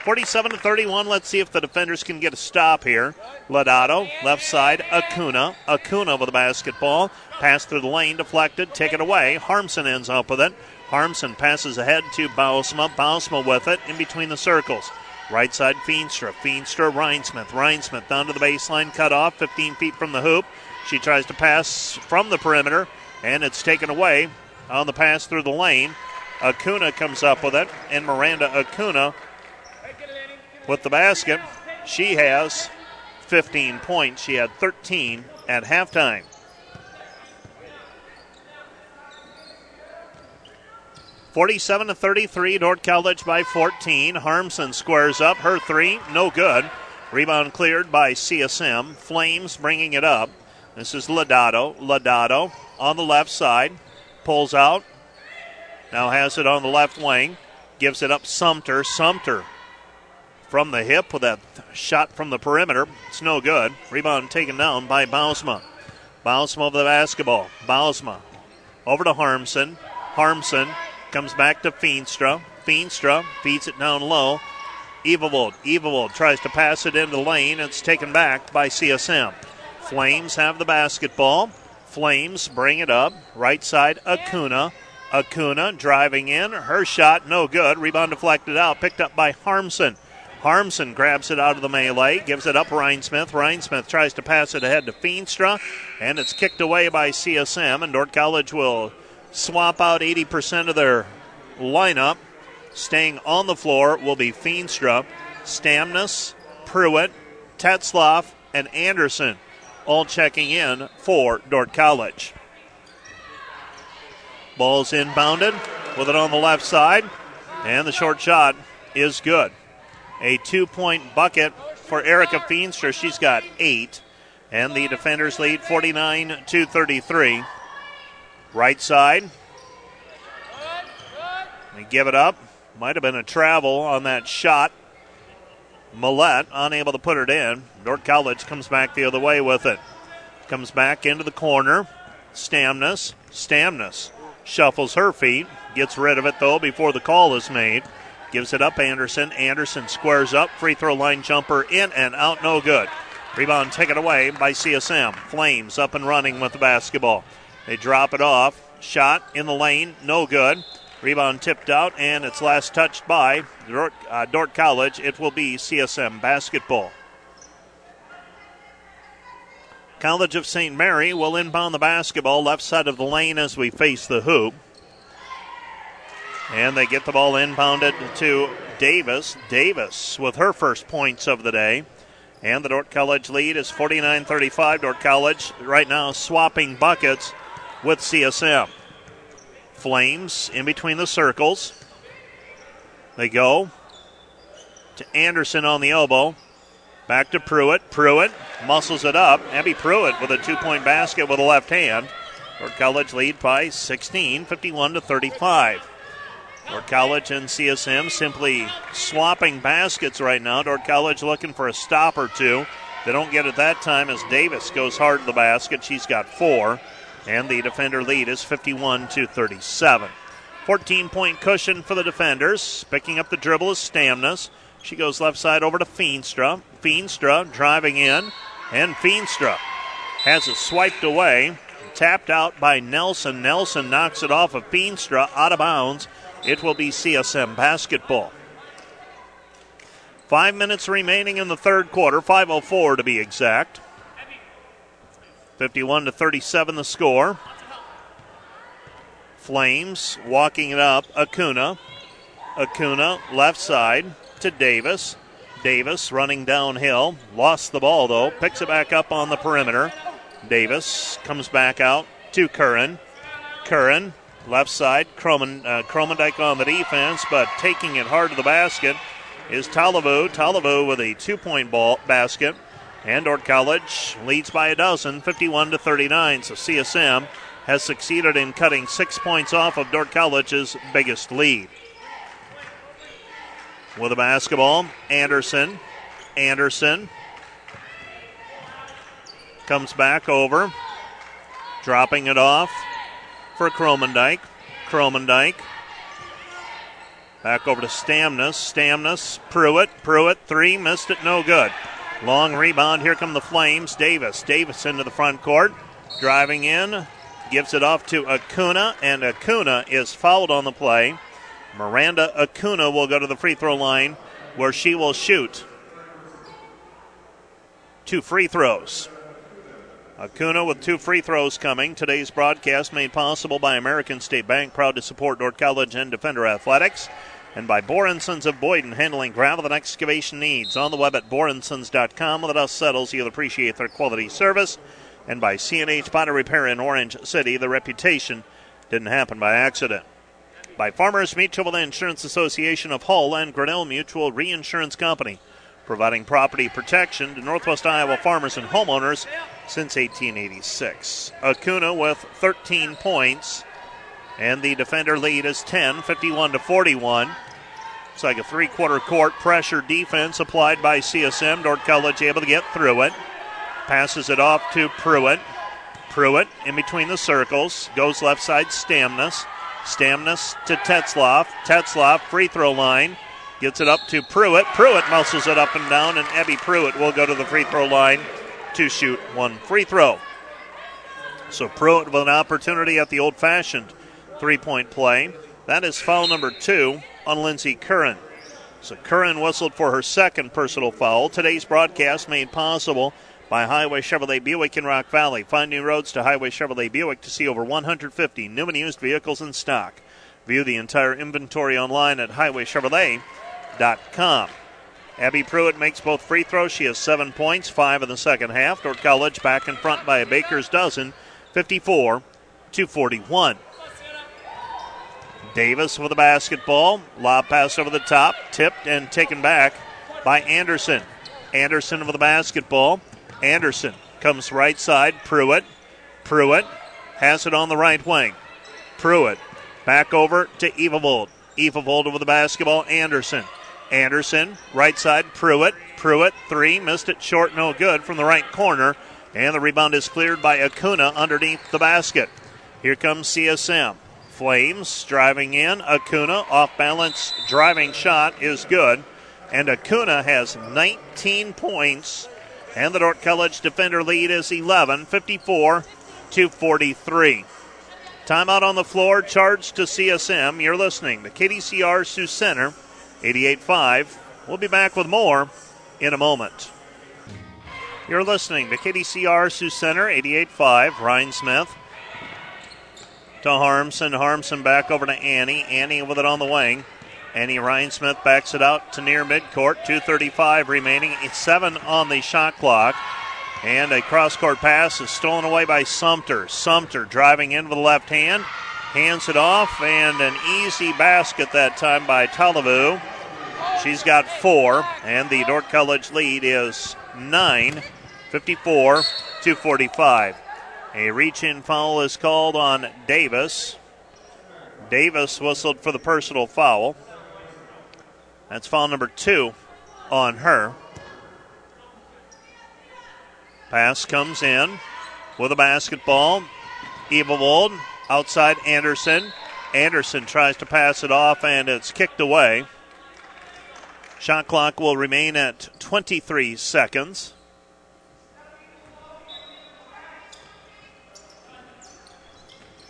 [SPEAKER 1] 47 to 31. Let's see if the defenders can get a stop here. Lodato, left side, Acuna. Acuna with the basketball. Pass through the lane, deflected, taken away. Harmson ends up with it. Harmson passes ahead to Bausma. Bausma with it in between the circles. Right side, Feenstra. Feenstra, Rhinesmith. Rhinesmith down to the baseline, cut off 15 feet from the hoop. She tries to pass from the perimeter, and it's taken away on the pass through the lane. Acuna comes up with it, and Miranda Acuna with the basket. She has 15 points. She had 13 at halftime. Forty-seven to thirty-three, Dordt College by 14. Harmson squares up her three, no good. Rebound cleared by CSM. Flames bringing it up. This is Lodato. Lodato on the left side, pulls out. Now has it on the left wing, gives it up Sumter. Sumter from the hip with that shot from the perimeter. It's no good. Rebound taken down by Bausma. Bausma of the basketball. Bausma over to Harmson. Harmson comes back to Feenstra. Feenstra feeds it down low. Evavold. Evavold tries to pass it into the lane. It's taken back by CSM. Flames have the basketball. Flames bring it up. Right side, Acuna. Acuna driving in. Her shot, no good. Rebound deflected out. Picked up by Harmson. Harmson grabs it out of the melee, gives it up Rhinesmith. Rhinesmith tries to pass it ahead to Feenstra, and it's kicked away by CSM. And Dordt College will swap out 80% of their lineup. Staying on the floor will be Feenstra, Stamnus, Pruitt, Tetzloff, and Anderson, all checking in for Dordt College. Ball's inbounded with it on the left side, and the short shot is good. A two point bucket for Erica Feenstra. She's got eight. And the defenders lead 49 to 33. Right side. They give it up. Might have been a travel on that shot. Millette unable to put it in. Dordt College comes back the other way with it. Comes back into the corner. Stamnus. Stamnus shuffles her feet. Gets rid of it though before the call is made. Gives it up Anderson. Anderson squares up. Free throw line jumper in and out. No good. Rebound taken away by CSM. Flames up and running with the basketball. They drop it off. Shot in the lane. No good. Rebound tipped out, and it's last touched by Dordt, uh, Dordt College. It will be CSM basketball. College of St. Mary will inbound the basketball left side of the lane as we face the hoop. And they get the ball inbounded to Davis. Davis with her first points of the day. And the Dordt College lead is 49 35. Dordt College right now swapping buckets with CSM. Flames in between the circles. They go to Anderson on the elbow. Back to Pruitt. Pruitt muscles it up. Abby Pruitt with a two point basket with a left hand. Dordt College lead by 16, 51 to 35. Dordt College and CSM simply swapping baskets right now. Dordt College looking for a stop or two. They don't get it that time as Davis goes hard to the basket. She's got four. And the defender lead is 51 to 37. 14 point cushion for the defenders. Picking up the dribble is Stamnus. She goes left side over to Feenstra. Feenstra driving in. And Feenstra has it swiped away. Tapped out by Nelson. Nelson knocks it off of Feenstra out of bounds it will be CSM basketball. Five minutes remaining in the third quarter, 5.04 to be exact. 51 to 37 the score. Flames walking it up. Acuna. Acuna left side to Davis. Davis running downhill. Lost the ball though. Picks it back up on the perimeter. Davis comes back out to Curran. Curran Left side, Croman, uh, on the defense, but taking it hard to the basket is Talivu. Talivu with a two point ball basket. And Dordt College leads by a dozen, 51 to 39. So CSM has succeeded in cutting six points off of Dordt College's biggest lead. With a basketball, Anderson Anderson comes back over, dropping it off for Kromendijk. Kromendijk back over to Stamnus. Stamnus, Pruitt, Pruitt, three, missed it, no good. Long rebound. Here come the Flames. Davis. Davis into the front court. Driving in. Gives it off to Acuna, and Acuna is fouled on the play. Miranda Acuna will go to the free throw line where she will shoot two free throws. Acuna with two free throws coming. Today's broadcast made possible by American State Bank, proud to support Dordt College and Defender Athletics, and by Borensons of Boyden, handling gravel and excavation needs. On the web at borensons.com. When the dust settles, you'll appreciate their quality service. And by C&H Body Repair in Orange City, the reputation didn't happen by accident. By Farmers Mutual Insurance Association of Hull and Grinnell Mutual Reinsurance Company providing property protection to Northwest Iowa farmers and homeowners since 1886. Acuna with 13 points, and the defender lead is 10, 51 to 41. It's like a three quarter court pressure defense applied by CSM. Dordt College able to get through it. Passes it off to Pruitt. Pruitt in between the circles. Goes left side, Stamnus. Stamnus to Tetzloff. Tetzloff, free throw line. Gets it up to Pruitt. Pruitt muscles it up and down, and Abby Pruitt will go to the free throw line to shoot one free throw. So Pruitt with an opportunity at the old fashioned three point play. That is foul number two on Lindsey Curran. So Curran whistled for her second personal foul. Today's broadcast made possible by Highway Chevrolet Buick in Rock Valley. Find new roads to Highway Chevrolet Buick to see over 150 new and used vehicles in stock. View the entire inventory online at highwaychevrolet.com. Abby Pruitt makes both free throws. She has seven points, five in the second half. Dordt College back in front by a baker's dozen, 54 to 41. Davis with the basketball. Lob pass over the top, tipped and taken back by Anderson. Anderson with the basketball. Anderson comes right side. Pruitt. Pruitt has it on the right wing. Pruitt back over to Evavold. Evavold with the basketball. Anderson. Anderson, right side, Pruitt. Pruitt, three, missed it short, no good from the right corner. And the rebound is cleared by Acuna underneath the basket. Here comes CSM. Flames driving in. Acuna, off balance, driving shot is good. And Acuna has 19 points. And the Dordt College defender lead is 11, 54 to 43. Timeout on the floor, charge to CSM. You're listening to KDCR Sioux Center. 88.5. We'll be back with more in a moment. You're listening to KDCR Sioux Center, 88.5. Rhinesmith to Harmson. Harmson back over to Annie. Annie with it on the wing. Annie Rhinesmith backs it out to near midcourt. 2.35 remaining. Seven on the shot clock. And a cross court pass is stolen away by Sumter. Sumter driving in with the left hand hands it off, and an easy basket that time by Talavu. She's got four, and the Dordt College lead is 9, 54 to 45. A reach in foul is called on Davis. Davis whistled for the personal foul. That's foul number two on her. Pass comes in with a basketball. Evavold Outside Anderson. Anderson tries to pass it off and it's kicked away. Shot clock will remain at 23 seconds.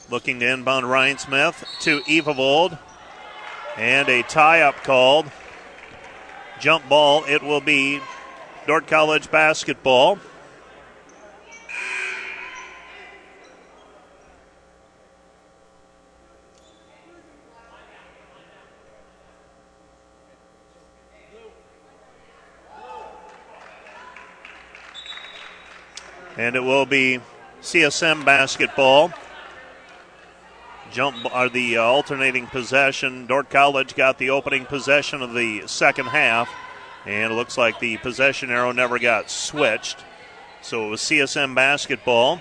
[SPEAKER 1] Looking to inbound Rhinesmith to Evavold. And a tie up called. Jump ball. It will be Dordt College basketball. and it will be CSM basketball. Jump are the uh, alternating possession. Dordt College got the opening possession of the second half, and it looks like the possession arrow never got switched. So it was CSM basketball.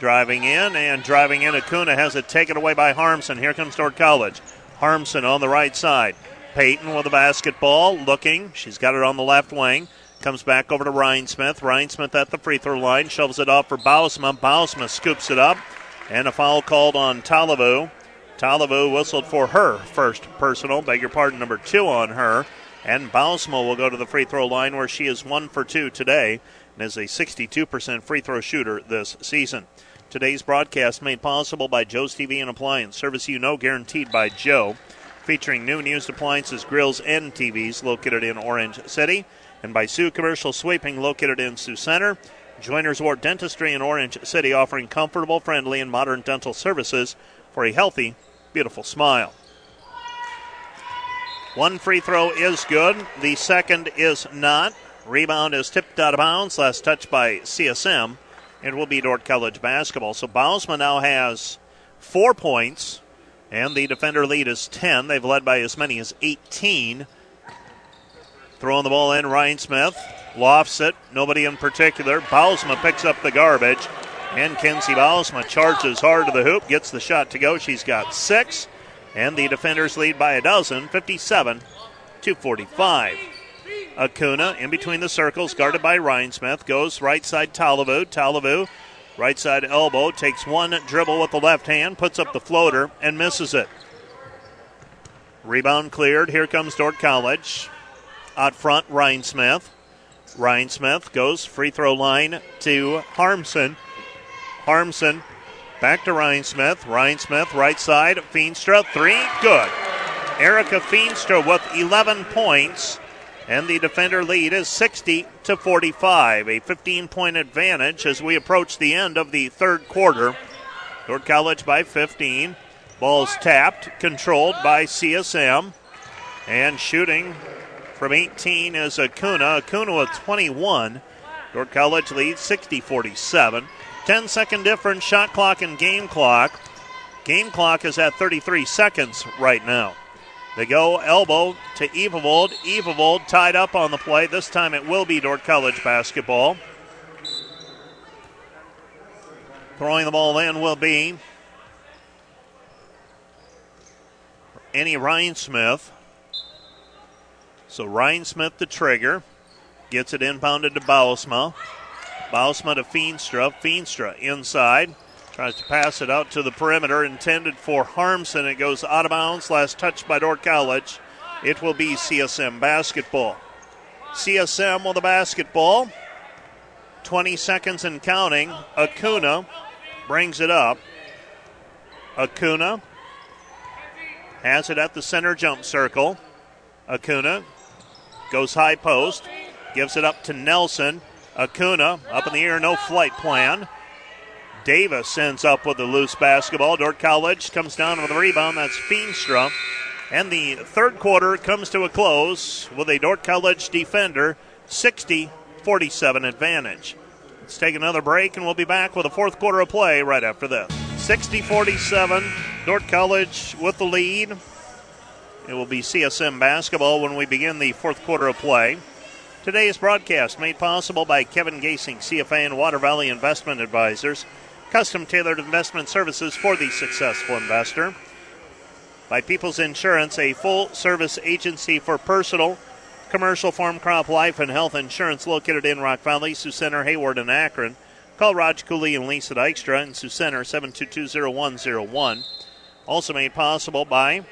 [SPEAKER 1] Driving in and driving in. Acuna has it taken away by Harmson. Here comes Dordt College. Harmson on the right side. Peyton with the basketball, looking. She's got it on the left wing. Comes back over to Rhinesmith. Ryan Smith at the free throw line. Shoves it off for Bausma. Bausma scoops it up. And a foul called on Talavu. Talavu whistled for her first personal. Beg your pardon, number two on her. And Bausma will go to the free throw line where she is one for two today and is a 62% free throw shooter this season. Today's broadcast made possible by Joe's TV and Appliance, service you know guaranteed by Joe, featuring new and used appliances, grills, and TVs located in Orange City, and by Sioux Commercial Sweeping located in Sioux Center. Joiners Ward Dentistry in Orange City offering comfortable, friendly, and modern dental services for a healthy, beautiful smile. One free throw is good, the second is not. Rebound is tipped out of bounds, last touch by CSM. It will be Dordt College basketball. So Bausma now has four points, and the defender lead is 10. They've led by as many as 18. Throwing the ball in, Rhinesmith lofts it. Nobody in particular. Bausma picks up the garbage, and Kenzie Bausma charges hard to the hoop, gets the shot to go. She's got six, and the defenders lead by a dozen, 57 to 45. Acuna in between the circles, guarded by Rhinesmith, goes right side Talavu. Talavu, right side elbow, takes one dribble with the left hand, puts up the floater, and misses it. Rebound cleared. Here comes Dordt College. Out front, Rhinesmith. Rhinesmith goes free throw line to Harmson. Harmson back to Rhinesmith. Ryan Smith, right side. Feenstra, three, good. Erica Feenstra with 11 points. And the defender lead is 60 to 45, a 15 point advantage as we approach the end of the third quarter. Dordt College by 15. Ball's tapped, controlled by CSM. And shooting from 18 is Acuna. Acuna with 21. Dordt College leads 60 47. 10 second difference, shot clock and game clock. Game clock is at 33 seconds right now. They go elbow to Evavold. Evavold tied up on the play. This time it will be Dordt College basketball. Throwing the ball in will be Annie Rhinesmith. So Rhinesmith the trigger. Gets it inbounded to Bausma. Bausma to Feenstra. Feenstra inside. Tries to pass it out to the perimeter, intended for Harmson. It goes out of bounds. Last touch by Dordt College. It will be CSM basketball. CSM with the basketball. 20 seconds and counting. Acuna brings it up. Acuna has it at the center jump circle. Acuna goes high post, gives it up to Nelson. Acuna up in the air, no flight plan. Davis ends up with the loose basketball. Dordt College comes down with a rebound. That's Feenstra. And the third quarter comes to a close with a Dordt College defender 60 47 advantage. Let's take another break and we'll be back with a fourth quarter of play right after this. 60 47, Dordt College with the lead. It will be CSM basketball when we begin the fourth quarter of play. Today's broadcast made possible by Kevin Gasing, CFA and Water Valley Investment Advisors custom tailored investment services for the successful investor. By People's Insurance, a full service agency for personal, commercial, farm, crop, life, and health insurance located in Rock Valley, Sioux Center, Hawarden, and Akron. Call Raj Cooley and Lisa Dykstra in Sioux Center, 7220101. Also made possible by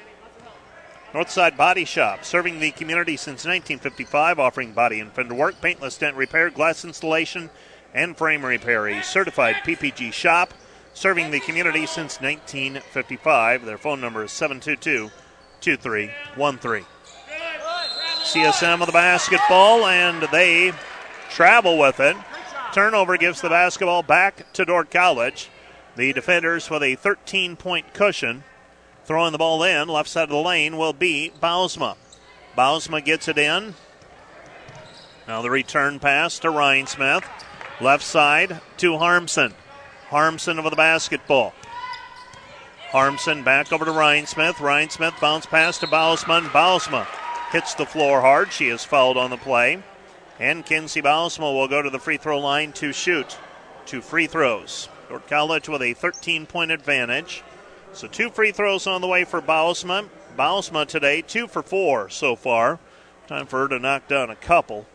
[SPEAKER 1] Northside Body Shop, serving the community since 1955, offering body and fender work, paintless dent repair, glass installation, and frame repair. A certified PPG shop serving the community since 1955. Their phone number is 722 2313. CSM with the basketball, and they travel with it. Turnover gives the basketball back to Dordt College. The defenders with a 13 point cushion. Throwing the ball in, left side of the lane will be Bausma. Bausma gets it in. Now the return pass to Rhinesmith. Left side to Harmson. Harmson over the basketball. Harmson back over to Rhinesmith. Ryan Smith bounce pass to Bausman. Bausma hits the floor hard. She is fouled on the play. And Kenzie Bausma will go to the free throw line to shoot two free throws. Dordt College with a 13 point advantage. So two free throws on the way for Bausma. Bausma today, two for four so far. Time for her to knock down a couple.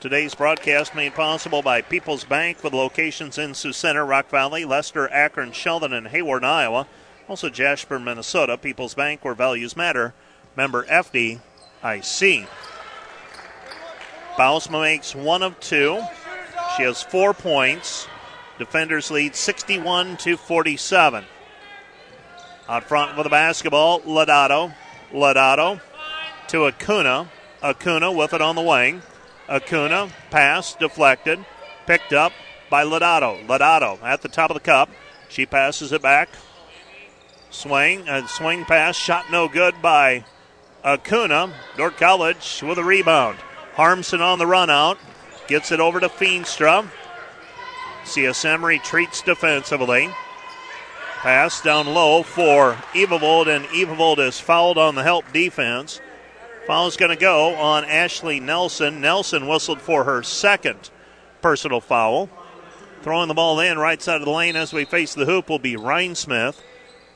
[SPEAKER 1] Today's broadcast made possible by People's Bank with locations in Sioux Center, Rock Valley, Lester, Akron, Sheldon, and Hawarden, Iowa. Also Jasper, Minnesota. People's Bank where values matter. Member FDIC. Bausma makes one of two. She has four points. Defenders lead 61 to 47. Out front with the basketball, Lodato. Lodato to Acuna. Acuna with it on the wing. Acuna, pass, deflected, picked up by Lodato. Lodato at the top of the cup. She passes it back. Swing, a swing pass, shot no good by Acuna. Dordt College with a rebound. Harmson on the run out. Gets it over to Feenstra. CSM retreats defensively. Pass down low for Evavold, and Evavold is fouled on the help defense. Foul's going to go on Ashley Nelson. Nelson whistled for her second personal foul. Throwing the ball in right side of the lane as we face the hoop will be Rhinesmith.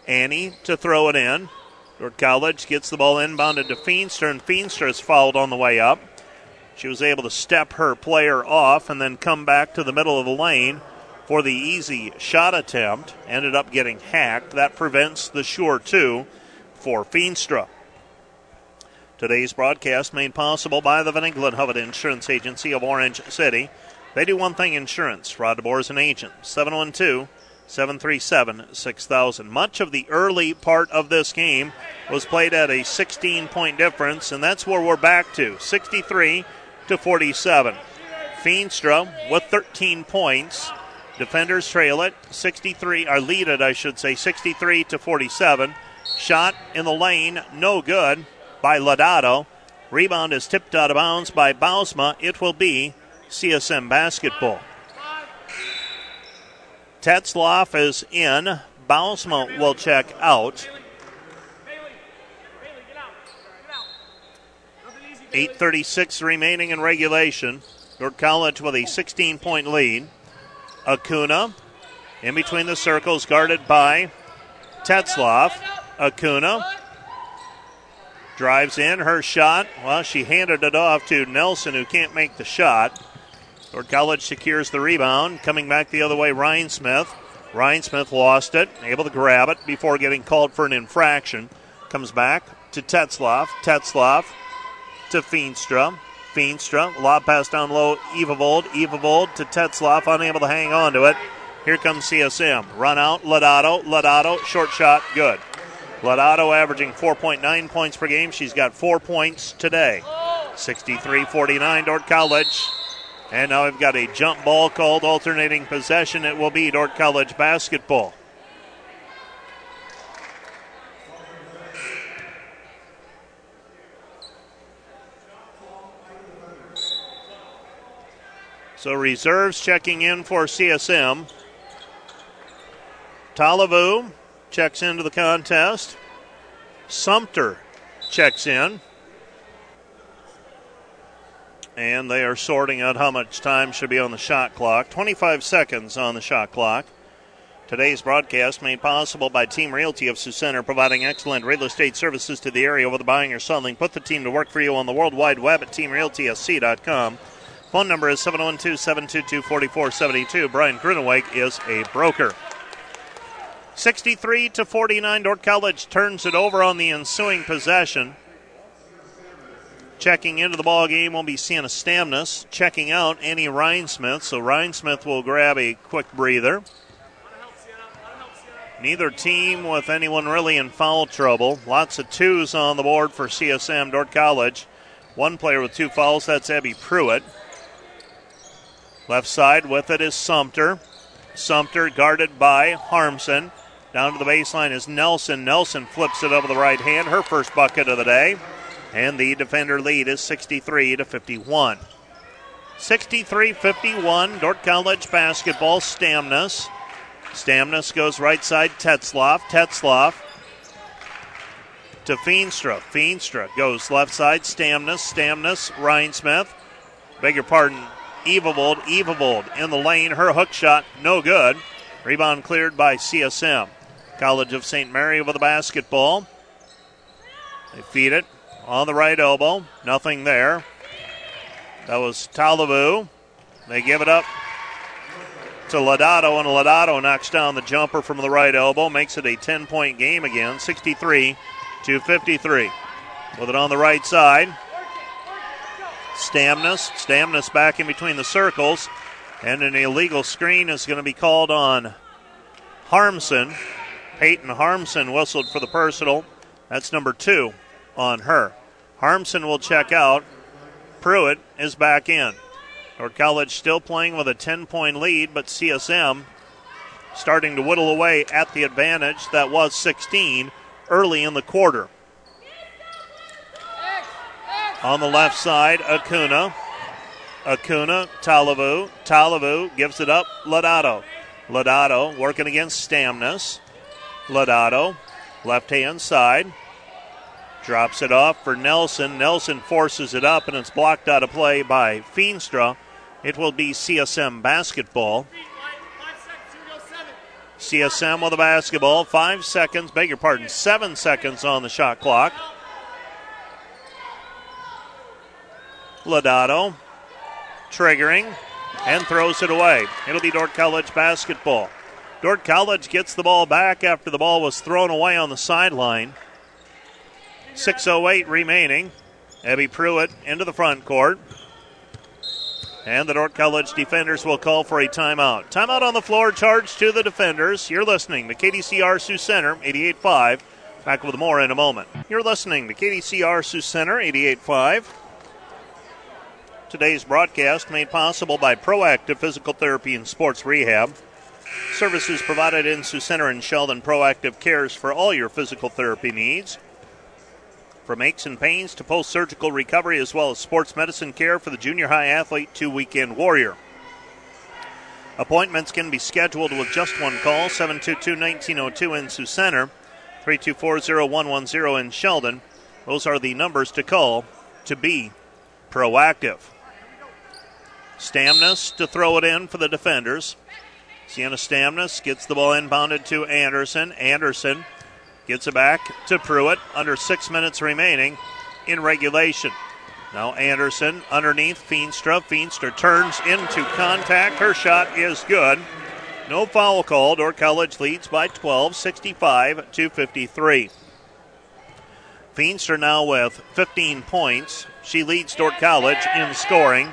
[SPEAKER 1] Annie to throw it in. Dordt College gets the ball inbounded to Feenstra, and Feenstra is fouled on the way up. She was able to step her player off and then come back to the middle of the lane for the easy shot attempt. Ended up getting hacked. That prevents the sure two for Feenstra. Today's broadcast made possible by the Van Engelen Insurance Agency of Orange City. They do one thing insurance. Rod DeBoer is an agent. 712 737 6000. Much of the early part of this game was played at a 16 point difference, and that's where we're back to 63 to 47. Feenstra with 13 points. Defenders trail it 63, or lead it, I should say, 63 to 47. Shot in the lane, no good by Lodato. Rebound is tipped out of bounds by Bausma. It will be CSM basketball. Tetzloff is in. Bausma will check out. 8.36 remaining in regulation. Dordt College with a 16 point lead. Acuna in between the circles, guarded by Tetzloff. Acuna Drives in her shot. Well, she handed it off to Nelson, who can't make the shot. Dordt College secures the rebound. Coming back the other way, Rhinesmith. Ryan Smith lost it, able to grab it before getting called for an infraction. Comes back to Tetzloff. Tetzloff to Feenstra. Feenstra, lob pass down low, Evavold. Evavold to Tetzloff, unable to hang on to it. Here comes CSM. Run out, Lodato. Lodato, short shot, good. Lodato averaging 4.9 points per game. She's got four points today. 63 49, Dordt College. And now we've got a jump ball called alternating possession. It will be Dordt College basketball. So reserves checking in for CSM. Talavu checks into the contest. Sumter checks in. And they are sorting out how much time should be on the shot clock. 25 seconds on the shot clock. Today's broadcast made possible by Team Realty of Sioux Center, providing excellent real estate services to the area, whether buying or selling. Put the team to work for you on the World Wide Web at teamrealtysc.com. Phone number is 712 722 4472. Brian Gruneweg is a broker. 63 to 49. Dordt College turns it over on the ensuing possession. Checking into the ball game will be Sienna Stamnus. Checking out Annie Rhinesmith. So Rhinesmith will grab a quick breather. Neither team with anyone really in foul trouble. Lots of twos on the board for CSM Dordt College. One player with two fouls, that's Abby Pruitt. Left side with it is Sumter. Sumter guarded by Harmson. Down to the baseline is Nelson. Nelson flips it over the right hand, her first bucket of the day. And the defender lead is 63 to 51. 63 51, Dordt College basketball, Stamnus. Stamnus goes right side, Tetzloff. Tetzloff to Feenstra. Feenstra goes left side, Stamnus. Stamnus, Rhinesmith. Beg your pardon, Evavold. Evavold in the lane. Her hook shot, no good. Rebound cleared by CSM. College of St. Mary with the basketball. They feed it on the right elbow. Nothing there. That was Talavu. They give it up to Lodato, and Lodato knocks down the jumper from the right elbow, makes it a 10 point game again, 63 to 53. With it on the right side. Stamnus. Stamnus back in between the circles. And an illegal screen is going to be called on Harmson. Peyton Harmson whistled for the personal. That's number two on her. Harmson will check out. Pruitt is back in. Dordt College still playing with a 10 point lead, but CSM starting to whittle away at the advantage that was 16 early in the quarter. On the left side, Acuna. Acuna, Talavu. Talavu gives it up, Lodato. Lodato working against Stamnus. Lodato, left hand side. Drops it off for Nelson. Nelson forces it up, and it's blocked out of play by Feenstra. It will be CSM basketball. CSM with a basketball. Five seconds, beg your pardon, seven seconds on the shot clock. Lodato triggering and throws it away. It'll be Dordt College basketball. Dordt College gets the ball back after the ball was thrown away on the sideline. 6.08 remaining. Abby Pruitt into the front court. And the Dordt College defenders will call for a timeout. Timeout on the floor, charge to the defenders. You're listening to KDCR Sioux Center, 88.5. Back with more in a moment. You're listening to KDCR Sioux Center, 88.5. Today's broadcast made possible by Proactive Physical Therapy and Sports Rehab. Services provided in Sioux Center and Sheldon Proactive cares for all your physical therapy needs. From aches and pains to post surgical recovery, as well as sports medicine care for the junior high athlete to weekend warrior. Appointments can be scheduled with just one call 722 1902 in Sioux Center, 324 0110 in Sheldon. Those are the numbers to call to be proactive. Stamnus to throw it in for the defenders. Sienna Stamnus gets the ball inbounded to Anderson. Anderson gets it back to Pruitt. Under six minutes remaining in regulation. Now Anderson underneath Feenstra. Feenstra turns into contact. Her shot is good. No foul called. Or College leads by 12, 65 to 53. Feenstra now with 15 points. She leads Dordt College in scoring.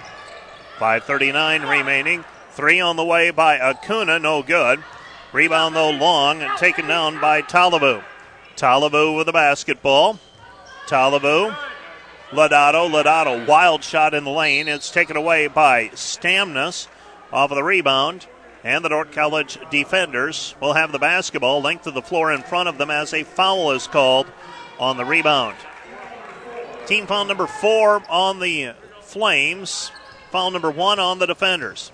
[SPEAKER 1] 5.39 remaining. Three on the way by Acuna, no good. Rebound, though, long and taken down by Talavu. Talavu with the basketball. Talavu. Lodato. Lodato, wild shot in the lane. It's taken away by Stamnus off of the rebound. And the Dordt College defenders will have the basketball length of the floor in front of them as a foul is called on the rebound. Team foul number four on the Flames. Foul number one on the defenders.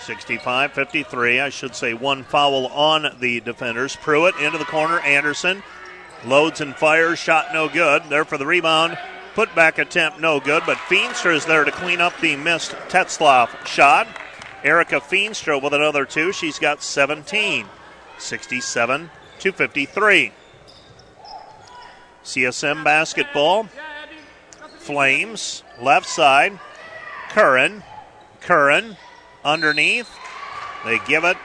[SPEAKER 1] 65 53. I should say one foul on the defenders. Pruitt into the corner. Anderson loads and fires. Shot no good. There for the rebound. Put back attempt no good, but Feenstra is there to clean up the missed Tetzloff shot. Erica Feenstra with another two. She's got 17. 67 to 53. CSM basketball. Flames, left side. Curran. Curran underneath. They give it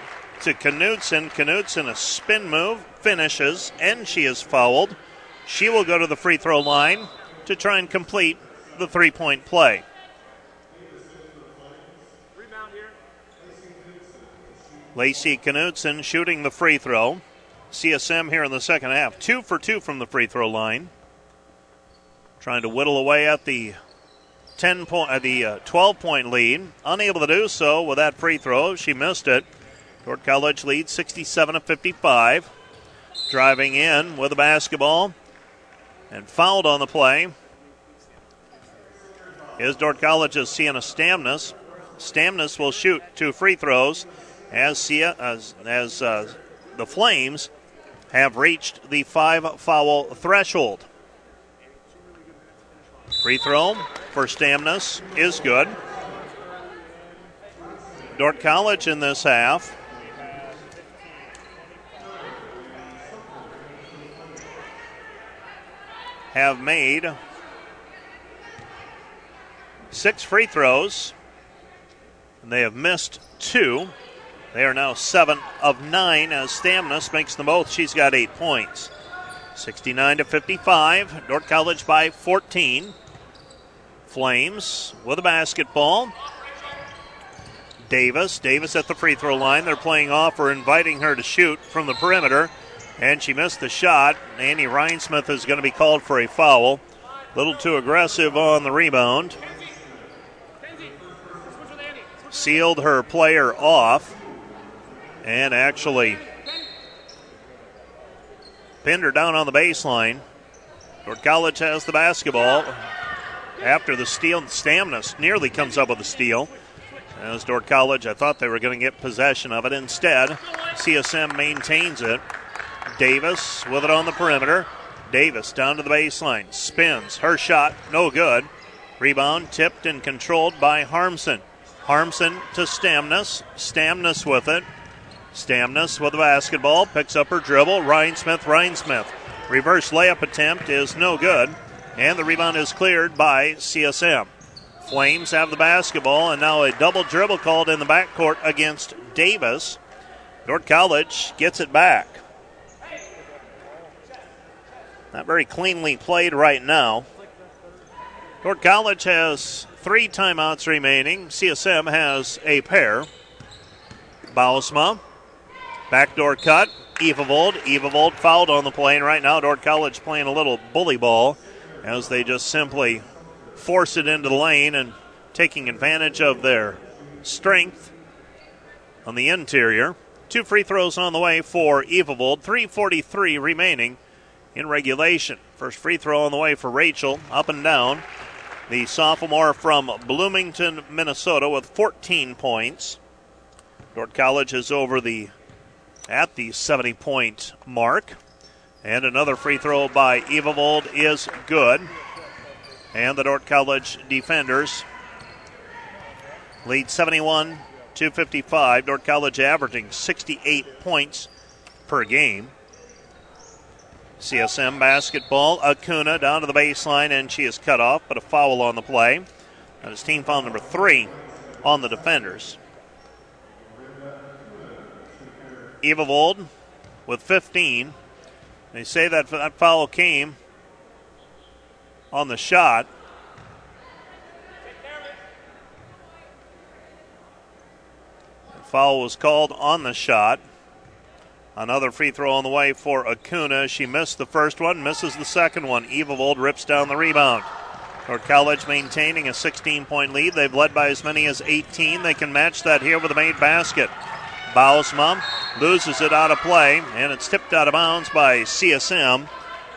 [SPEAKER 1] to Knudsen. Knudsen, a spin move, finishes, and she is fouled. She will go to the free throw line to try and complete the three point play. Lacey Knudsen shooting the free throw. CSM here in the second half, two for two from the free throw line. Trying to whittle away at the 10 point, uh, the uh, 12 point lead. Unable to do so with that free throw. She missed it. Dordt College leads 67 to 55. Driving in with the basketball and fouled on the play is Dordt College's Sienna Stamnus. Stamnus will shoot two free throws as, Sia, as, as uh, the Flames have reached the five foul threshold. Free throw for Stamnus is good. Dordt College in this half. Have made six free throws, and they have missed two. They are now seven of nine as Stamnus makes them both. She's got eight points. 69 to 55. Dordt College by 14. Flames with a basketball. Davis. Davis at the free throw line. They're playing off or inviting her to shoot from the perimeter. And she missed the shot. Annie Rhinesmith is going to be called for a foul. A little too aggressive on the rebound. Sealed her player off and actually pinned her down on the baseline. Dordt College has the basketball. After the steal, Stamnus nearly comes up with a steal. As Dordt College, I thought they were going to get possession of it. Instead, CSM maintains it. Davis with it on the perimeter. Davis down to the baseline. Spins. Her shot, no good. Rebound tipped and controlled by Harmson. Harmson to Stamnus. Stamnus with it. Stamnus with the basketball. Picks up her dribble. Rhinesmith, Ryan Smith. Reverse layup attempt is no good. And the rebound is cleared by CSM. Flames have the basketball, and now a double dribble called in the backcourt against Davis. Dordt College gets it back. Not very cleanly played right now. Dordt College has three timeouts remaining. CSM has a pair. Bausma, backdoor cut. Evavold. Evavold fouled on the play, and right now Dordt College playing a little bully ball as they just simply force it into the lane and taking advantage of their strength on the interior. Two free throws on the way for Evavold. 3.43 remaining in regulation. First free throw on the way for Rachel, up and down. The sophomore from Bloomington, Minnesota, with 14 points. Dordt College is over the at the 70 point mark. And another free throw by Evavold is good. And the Dordt College defenders lead 71 to 55. Dordt College averaging 68 points per game. CSM basketball. Acuna down to the baseline, and she is cut off, but a foul on the play. That is team foul number three on the defenders. Evavold with 15. They say that that foul came on the shot. The foul was called on the shot. Another free throw on the way for Acuna. She missed the first one, misses the second one. Evavold rips down the rebound. Dordt College maintaining a 16 point lead. They've led by as many as 18. They can match that here with a made basket. Bausma loses it out of play, and it's tipped out of bounds by CSM.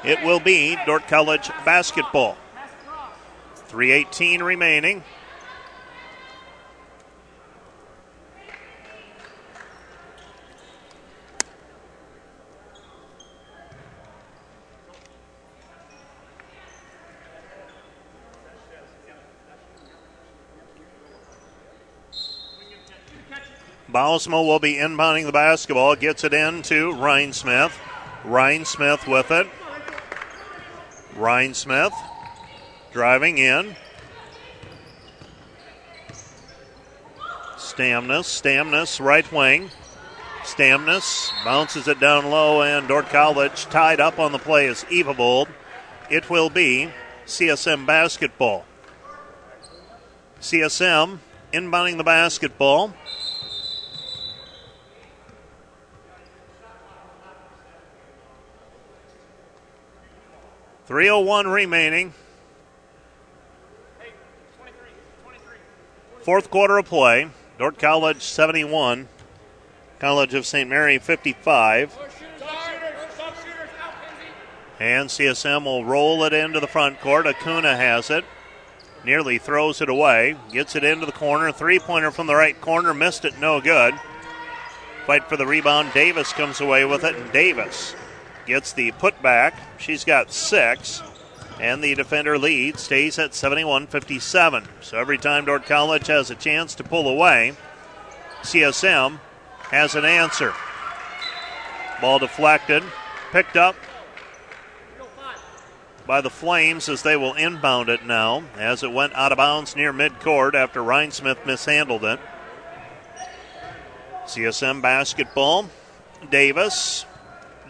[SPEAKER 1] It will be Dordt College basketball. 3.18 remaining. Bausma will be inbounding the basketball. Gets it in to Rhinesmith. Ryan Smith with it. Rhinesmith driving in. Stamnus. Stamnus, right wing. Stamnus bounces it down low, and Dordt College tied up on the play is Evavold. It will be CSM basketball. CSM inbounding the basketball. 301 remaining. Fourth quarter of play. Dordt College 71. College of St. Mary 55. And CSM will roll it into the front court. Acuna has it. Nearly throws it away. Gets it into the corner. Three pointer from the right corner. Missed it. No good. Fight for the rebound. Davis comes away with it. And Davis gets the putback. She's got six. And the defender lead stays at 71 57. So every time Dordt College has a chance to pull away, CSM has an answer. Ball deflected, picked up by the Flames as they will inbound it now as it went out of bounds near midcourt after Rhinesmith mishandled it. CSM basketball. Davis.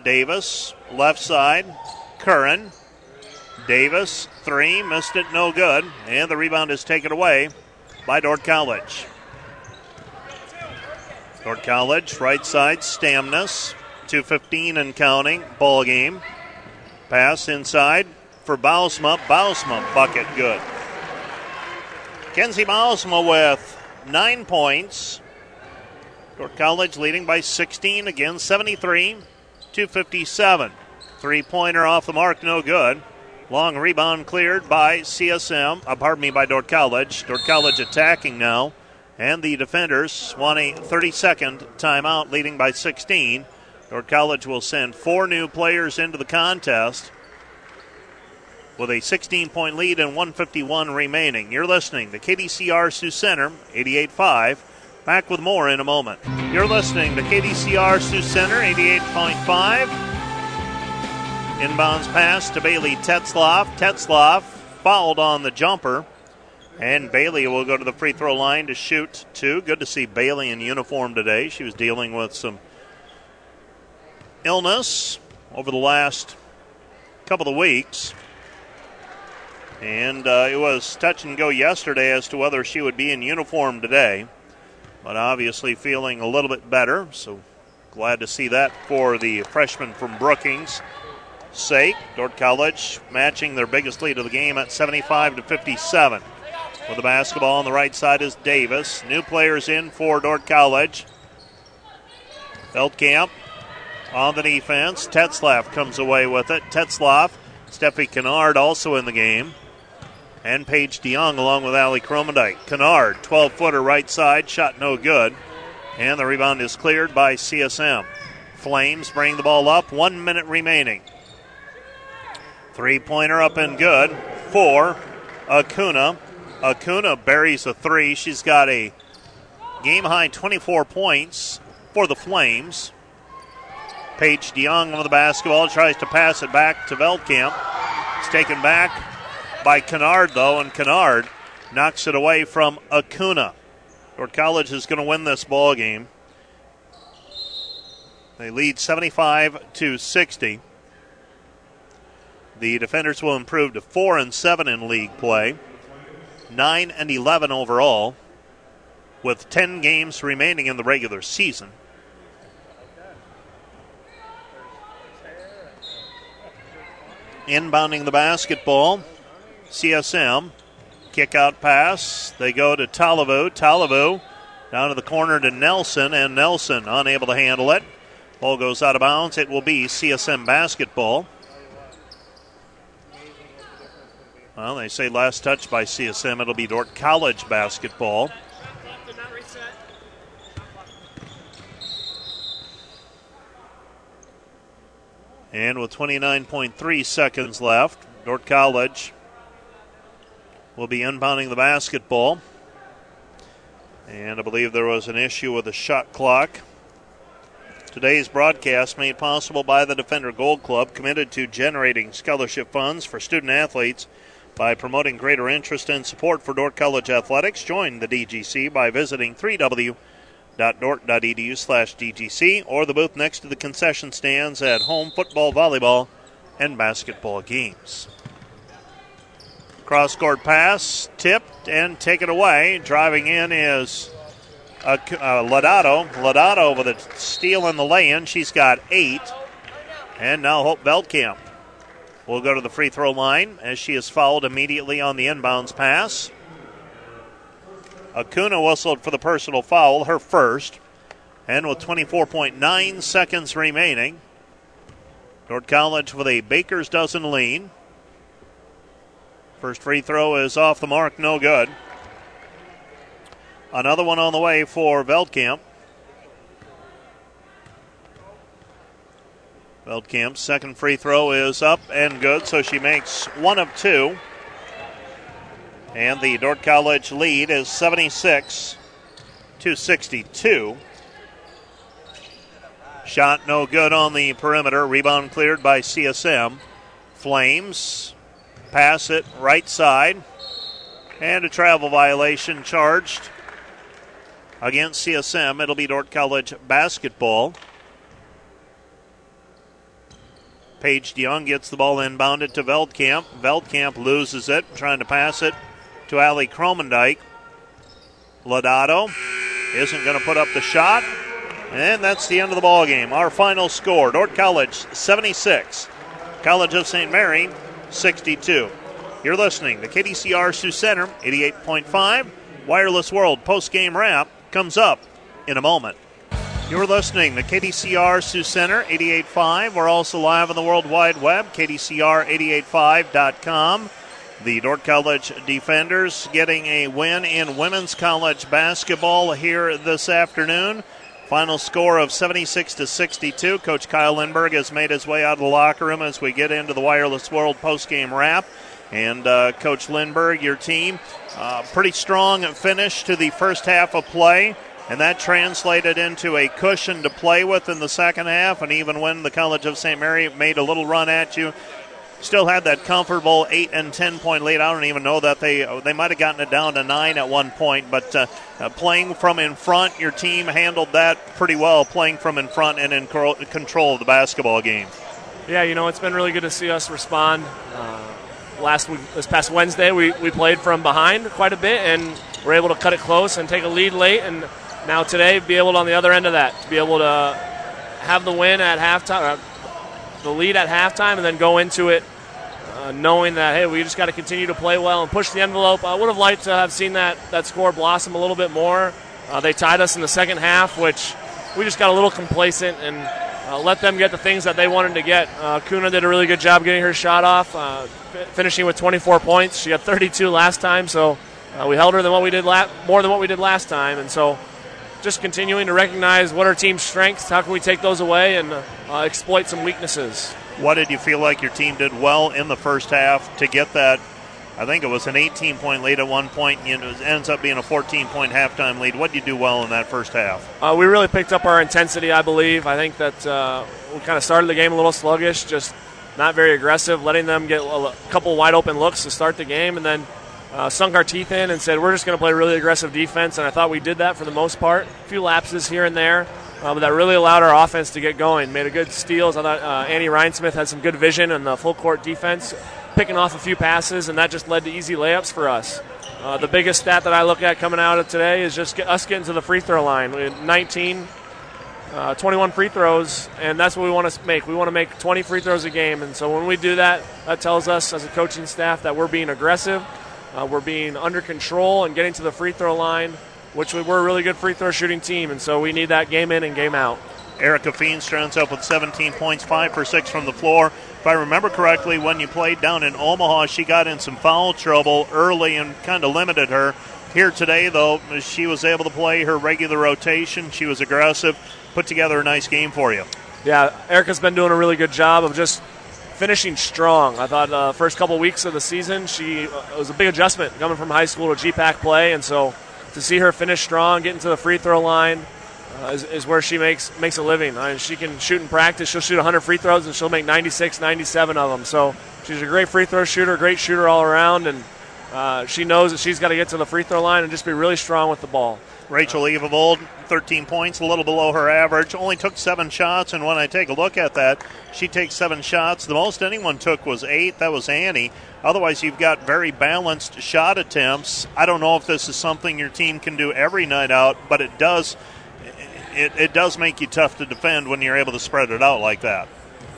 [SPEAKER 1] Davis, left side. Curran. Davis, three, missed it, no good. And the rebound is taken away by Dordt College. Dordt College, right side, Stamnus. 2.15 and counting, ball game. Pass inside for Bausma. Bausma, bucket good. Kenzie Bausma with nine points. Dordt College leading by 16, again 73 257. Three pointer off the mark, no good. Long rebound cleared by CSM, uh, pardon me, by Dordt College. Dordt College attacking now. And the defenders want a 30 second timeout, leading by 16. Dordt College will send four new players into the contest with a 16 point lead and 151 remaining. You're listening to KDCR Sioux Center, 88.5. Back with more in a moment. You're listening to KDCR Sioux Center, 88.5. Inbounds pass to Bailey Tetzloff. Tetzloff fouled on the jumper. And Bailey will go to the free throw line to shoot two. Good to see Bailey in uniform today. She was dealing with some illness over the last couple of weeks. And uh, it was touch and go yesterday as to whether she would be in uniform today. But obviously feeling a little bit better. So glad to see that for the freshman from Brookings sake. Dordt College matching their biggest lead of the game at 75 to 57. With the basketball on the right side is Davis. New players in for Dordt College. Veldkamp on the defense. Tetzloff comes away with it. Tetzloff, Steffi Kennard also in the game. And Paige DeYoung along with Ali Kromendijk. Kennard, 12 footer right side, shot no good. And the rebound is cleared by CSM. Flames bring the ball up, one minute remaining. Three pointer up and good for Acuna. Acuna buries a three. She's got a game high 24 points for the Flames. Paige DeYoung on the basketball tries to pass it back to Veldkamp. It's taken back by Kennard, though, and Kennard knocks it away from Acuna. Dordt College is going to win this ball game. They lead 75 to 60. The defenders will improve to 4 and 7 in league play, 9 and 11 overall, with 10 games remaining in the regular season. Inbounding the basketball, CSM. Kick out pass. They go to Talavu. Talavu down to the corner to Nelson, and Nelson unable to handle it. Ball goes out of bounds. It will be CSM basketball. Well, they say last touch by CSM. It'll be Dordt College basketball. And with 29.3 seconds left, Dordt College will be inbounding the basketball. And I believe there was an issue with the shot clock. Today's broadcast made possible by the Defender Gold Club, committed to generating scholarship funds for student athletes by promoting greater interest and support for Dordt College athletics. Join the DGC by visiting 3w.dordt.edu slash DGC or the booth next to the concession stands at home football, volleyball, and basketball games. Cross court pass, tipped and taken away. Driving in is uh, uh, Lodato. Lodato with a steal in the lay-in. She's got eight. And now Hope Veldkamp will go to the free throw line as she is fouled immediately on the inbounds pass. Acuna whistled for the personal foul, her first. And with 24.9 seconds remaining, North College with a baker's dozen lead. First free throw is off the mark, no good. Another one on the way for Veldkamp. Veldkamp's second free throw is up and good, so she makes one of two. And the Dordt College lead is 76 to 62. Shot no good on the perimeter. Rebound cleared by CSM. Flames pass it right side. And a travel violation charged against CSM. It'll be Dordt College basketball. Paige DeYoung gets the ball inbounded to Veldkamp. Veldkamp loses it, trying to pass it to Ali Kromendijk. Lodato isn't going to put up the shot. And that's the end of the ball game. Our final score: Dordt College 76, College of St. Mary 62. You're listening to KDCR Sioux Center 88.5. Wireless World post game wrap comes up in a moment. You're listening to KDCR Sioux Center 88.5. We're also live on the World Wide Web, KDCR885.com. The Dordt College Defenders getting a win in women's college basketball here this afternoon. Final score of 76 to 62. Coach Kyle Lindberg has made his way out of the locker room as we get into the Wireless World postgame wrap. And uh, Coach Lindberg, your team, uh, pretty strong finish to the first half of play, and that translated into a cushion to play with in the second half. And even when the College of St. Mary made a little run at you, still had that comfortable eight and ten point lead. I don't even know that they they might have gotten it down to nine at one point, but uh, uh, playing from in front, your team handled that pretty well. Playing from in front and in control of the basketball game.
[SPEAKER 4] Yeah, you know it's been really good to see us respond. Uh, last week, this past Wednesday, we, we played from behind quite a bit and we're able to cut it close and take a lead late. And now today, be able to, on the other end of that, to be able to have the win at halftime, uh, the lead at halftime, and then go into it uh, knowing that hey, we just got to continue to play well and push the envelope. I would have liked to have seen that that score blossom a little bit more. Uh, they tied us in the second half, which we just got a little complacent and uh, let them get the things that they wanted to get. Uh, Kuna did a really good job getting her shot off, uh, f- finishing with 24 points. She had 32 last time, so uh, we held her than what we did la- more than what we did last time, and so just continuing to recognize what our team's strengths, how can we take those away and exploit some weaknesses.
[SPEAKER 1] What did you feel like your team did well in the first half to get that? I think it was an 18 point lead at one point, and it ends up being a 14 point halftime lead. What did you do well in that first half?
[SPEAKER 4] Uh, we really picked up our intensity, I believe. I think that uh, we kind of started the game a little sluggish, just not very aggressive, letting them get a couple wide open looks to start the game, and then uh, sunk our teeth in and said, We're just going to play really aggressive defense. And I thought we did that for the most part. A few lapses here and there but that really allowed our offense to get going. Made a good steals. I thought uh, Annie Rhinesmith had some good vision in the full court defense, picking off a few passes, and that just led to easy layups for us. Uh, the biggest stat that I look at coming out of today is just get us getting to the free throw line. We 19, uh, 21 free throws, and that's what we want to make. We want to make 20 free throws a game, and so when we do that, that tells us as a coaching staff that we're being aggressive, uh, we're being under control, and getting to the free throw line which we were a really good free throw shooting team, and so we need that game in and game out.
[SPEAKER 1] Erica Feenstra ends up with 17 points, 5 for 6 from the floor. If I remember correctly, when you played down in Omaha, she got in some foul trouble early and kind of limited her. Here today, though, she was able to play her regular rotation. She was aggressive, put together a nice game for you.
[SPEAKER 4] Yeah, Erica's been doing a really good job of just finishing strong. I thought uh, first couple weeks of the season, she uh, it was a big adjustment coming from high school to GPAC play, and so to see her finish strong, getting to the free throw line, uh, is, is, where she makes makes a living. I mean, she can shoot in practice. She'll shoot 100 free throws and she'll make 96, 97 of them. So she's a great free throw shooter, great shooter all around, and uh, she knows that she's got to get to the free throw line and just be really strong with the ball.
[SPEAKER 1] Rachel Evavold, 13 points, a little below her average. Only took seven shots, and when I take a look at that, she takes seven shots. The most anyone took was eight. That was Annie. Otherwise, you've got very balanced shot attempts. I don't know if this is something your team can do every night out, but it does. It, it does make you tough to defend when you're able to spread it out like that.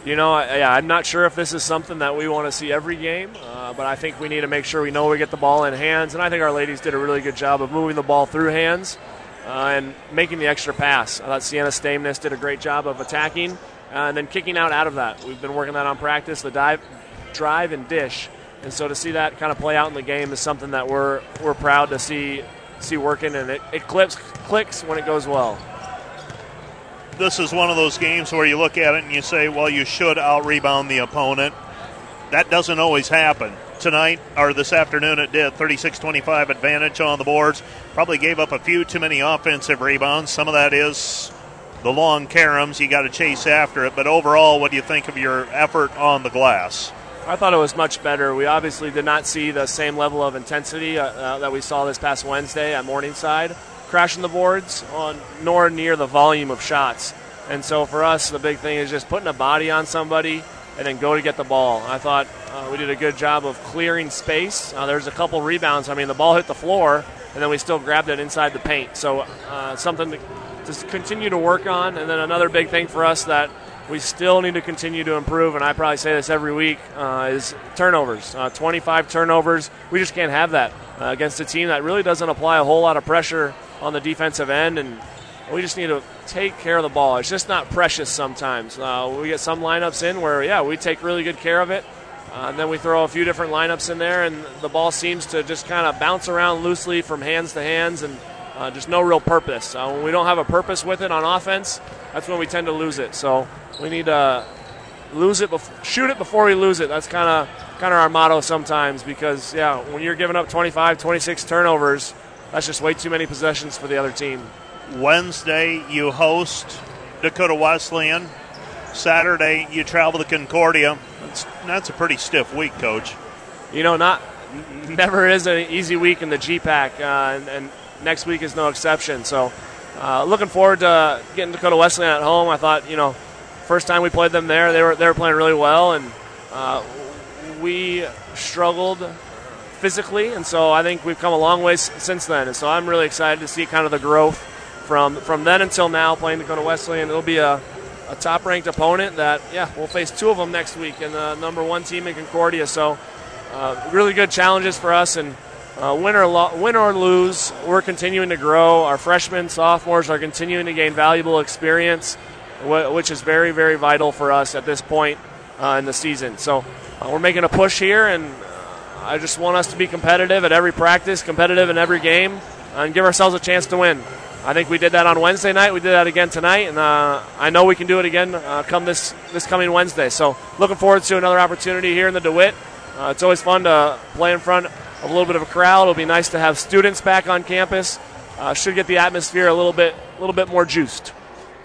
[SPEAKER 4] You know, yeah, I'm not sure if this is something that we want to see every game, uh, but I think we need to make sure we know we get the ball in hands. And I think our ladies did a really good job of moving the ball through hands uh, and making the extra pass. I thought Sienna Stamnus did a great job of attacking uh, and then kicking out out of that. We've been working that on practice, the dive, drive, and dish. And so to see that kind of play out in the game is something that we're we're proud to see see working, and it, it clips clicks when it goes well
[SPEAKER 1] this is one of those games where you look at it and you say, well, you should out rebound the opponent. That doesn't always happen. Tonight, or this afternoon, it did. 36 25 advantage on the boards. Probably gave up a few too many offensive rebounds. Some of that is the long caroms. You got to chase after it. But overall, what do you think of your effort on the glass?
[SPEAKER 4] I thought it was much better. We obviously did not see the same level of intensity uh, uh, that we saw this past Wednesday at Morningside, crashing the boards, on, nor near the volume of shots. And so for us, the big thing is just putting a body on somebody and then go to get the ball. I thought uh, we did a good job of clearing space. Uh, there's a couple rebounds. I mean, the ball hit the floor, and then we still grabbed it inside the paint. So uh, something to, continue to work on. And then another big thing for us that – we still need to continue to improve, and I probably say this every week, uh, is turnovers. Uh, 25 turnovers. We just can't have that uh, against a team that really doesn't apply a whole lot of pressure on the defensive end, and we just need to take care of the ball. It's just not precious sometimes. Uh, we get some lineups in where, yeah, we take really good care of it. Uh, and then we throw a few different lineups in there, and the ball seems to just kind of bounce around loosely from hands to hands, and uh, just no real purpose. when we don't have a purpose with it on offense, that's when we tend to lose it. So we need to lose it, bef- shoot it before we lose it. That's kind of kind of our motto sometimes because yeah, when you're giving up 25, 26 turnovers, that's just way too many possessions for the other team.
[SPEAKER 1] Wednesday you host Dakota Wesleyan. Saturday you travel to Concordia. That's, that's a pretty stiff week, Coach.
[SPEAKER 4] You know, not never is an easy week in the GPAC, uh, and, and, next week is no exception. So, uh, looking forward to getting Dakota Wesleyan at home. I thought, you know, first time we played them there, they were they were playing really well, and uh, we struggled physically, and so I think we've come a long way since then. And so I'm really excited to see kind of the growth from from then until now playing Dakota Wesleyan. It'll be a, a top ranked opponent that yeah we'll face two of them next week and the number one team in Concordia. So uh, really good challenges for us and. Uh, win, or lo- win or lose, we're continuing to grow. Our freshmen, sophomores are continuing to gain valuable experience which is very, very vital for us at this point uh, in the season. So uh, we're making a push here, and I just want us to be competitive at every practice, competitive in every game, and give ourselves a chance to win. I think we did that on Wednesday night. We did that again tonight, and uh, I know we can do it again uh, come this this coming Wednesday. So looking forward to another opportunity here in the DeWitt. Uh, it's always fun to play in front of a little bit of a crowd. It'll be nice to have students back on campus. should get the atmosphere a little bit a little bit more juiced.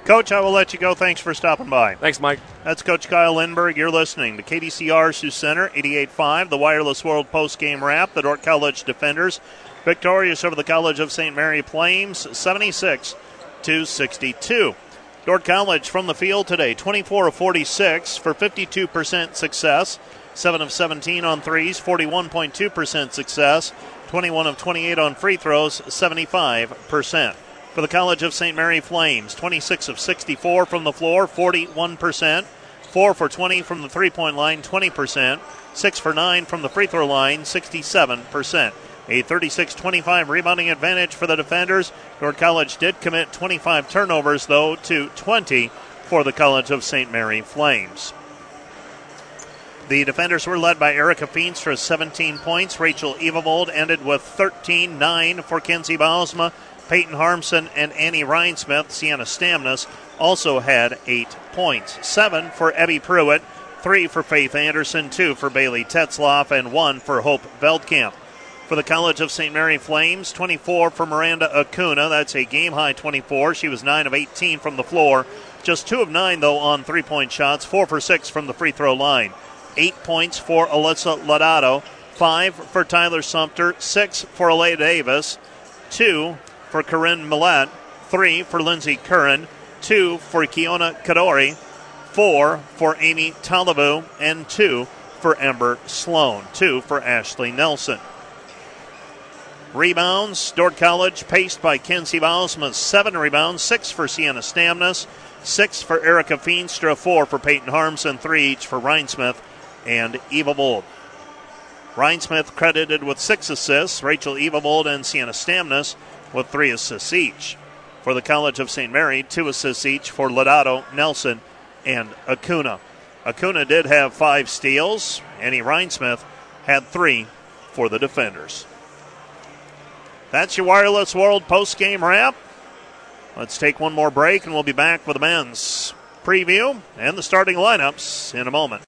[SPEAKER 1] Coach, I will let you go. Thanks for stopping by.
[SPEAKER 4] Thanks, Mike.
[SPEAKER 1] That's Coach Kyle Lindberg. You're listening to KDCR Sioux Center, 88.5, the Wireless World Post Game Wrap. The Dordt College defenders victorious over the College of St. Mary Flames, 76 to 62. Dordt College from the field today, 24 of 46 for 52% success, 7 of 17 on threes, 41.2% success, 21 of 28 on free throws, 75% for the College of St. Mary Flames. 26 of 64 from the floor, 41%. 4 for 20 from the three point line, 20%. 6 for 9 from the free throw line, 67%. A 36 25 rebounding advantage for the defenders. Dordt College did commit 25 turnovers, though, to 20 for the College of St. Mary Flames. The defenders were led by Erica Feenstra, 17 points. Rachel Evavold ended with 13 9 for Kenzie Bausma. Peyton Harmson and Annie Rhinesmith. Sienna Stamnus also had eight points. Seven for Ebby Pruitt, three for Faith Anderson, two for Bailey Tetzloff, and one for Hope Veldkamp. For the College of St. Mary Flames, 24 for Miranda Acuna. That's a game high 24. She was 9 of 18 from the floor. Just 2 of 9, though, on three point shots. 4 for 6 from the free throw line. 8 points for Alyssa Lodato. 5 for Tyler Sumter. 6 for Alea Davis. 2 for Corinne Millette, three for Lindsay Curran, two for Kiona Kadori, four for Amy Talavu, and two for Ember Sloan, two for Ashley Nelson. Rebounds, Dordt College paced by Kenzie Bausma, seven rebounds, six for Sienna Stamnus, six for Erica Feenstra, four for Peyton Harmson, three each for Rhinesmith and Evavold. Rhinesmith credited with six assists, Rachel Evavold and Sienna Stamnus with three assists each. For the College of St. Mary, two assists each for Lodato, Nelson, and Acuna. Acuna did have five steals. Annie Rhinesmith had three for the defenders. That's your Wireless World post game wrap. Let's take one more break and we'll be back with the men's preview and the starting lineups in a moment.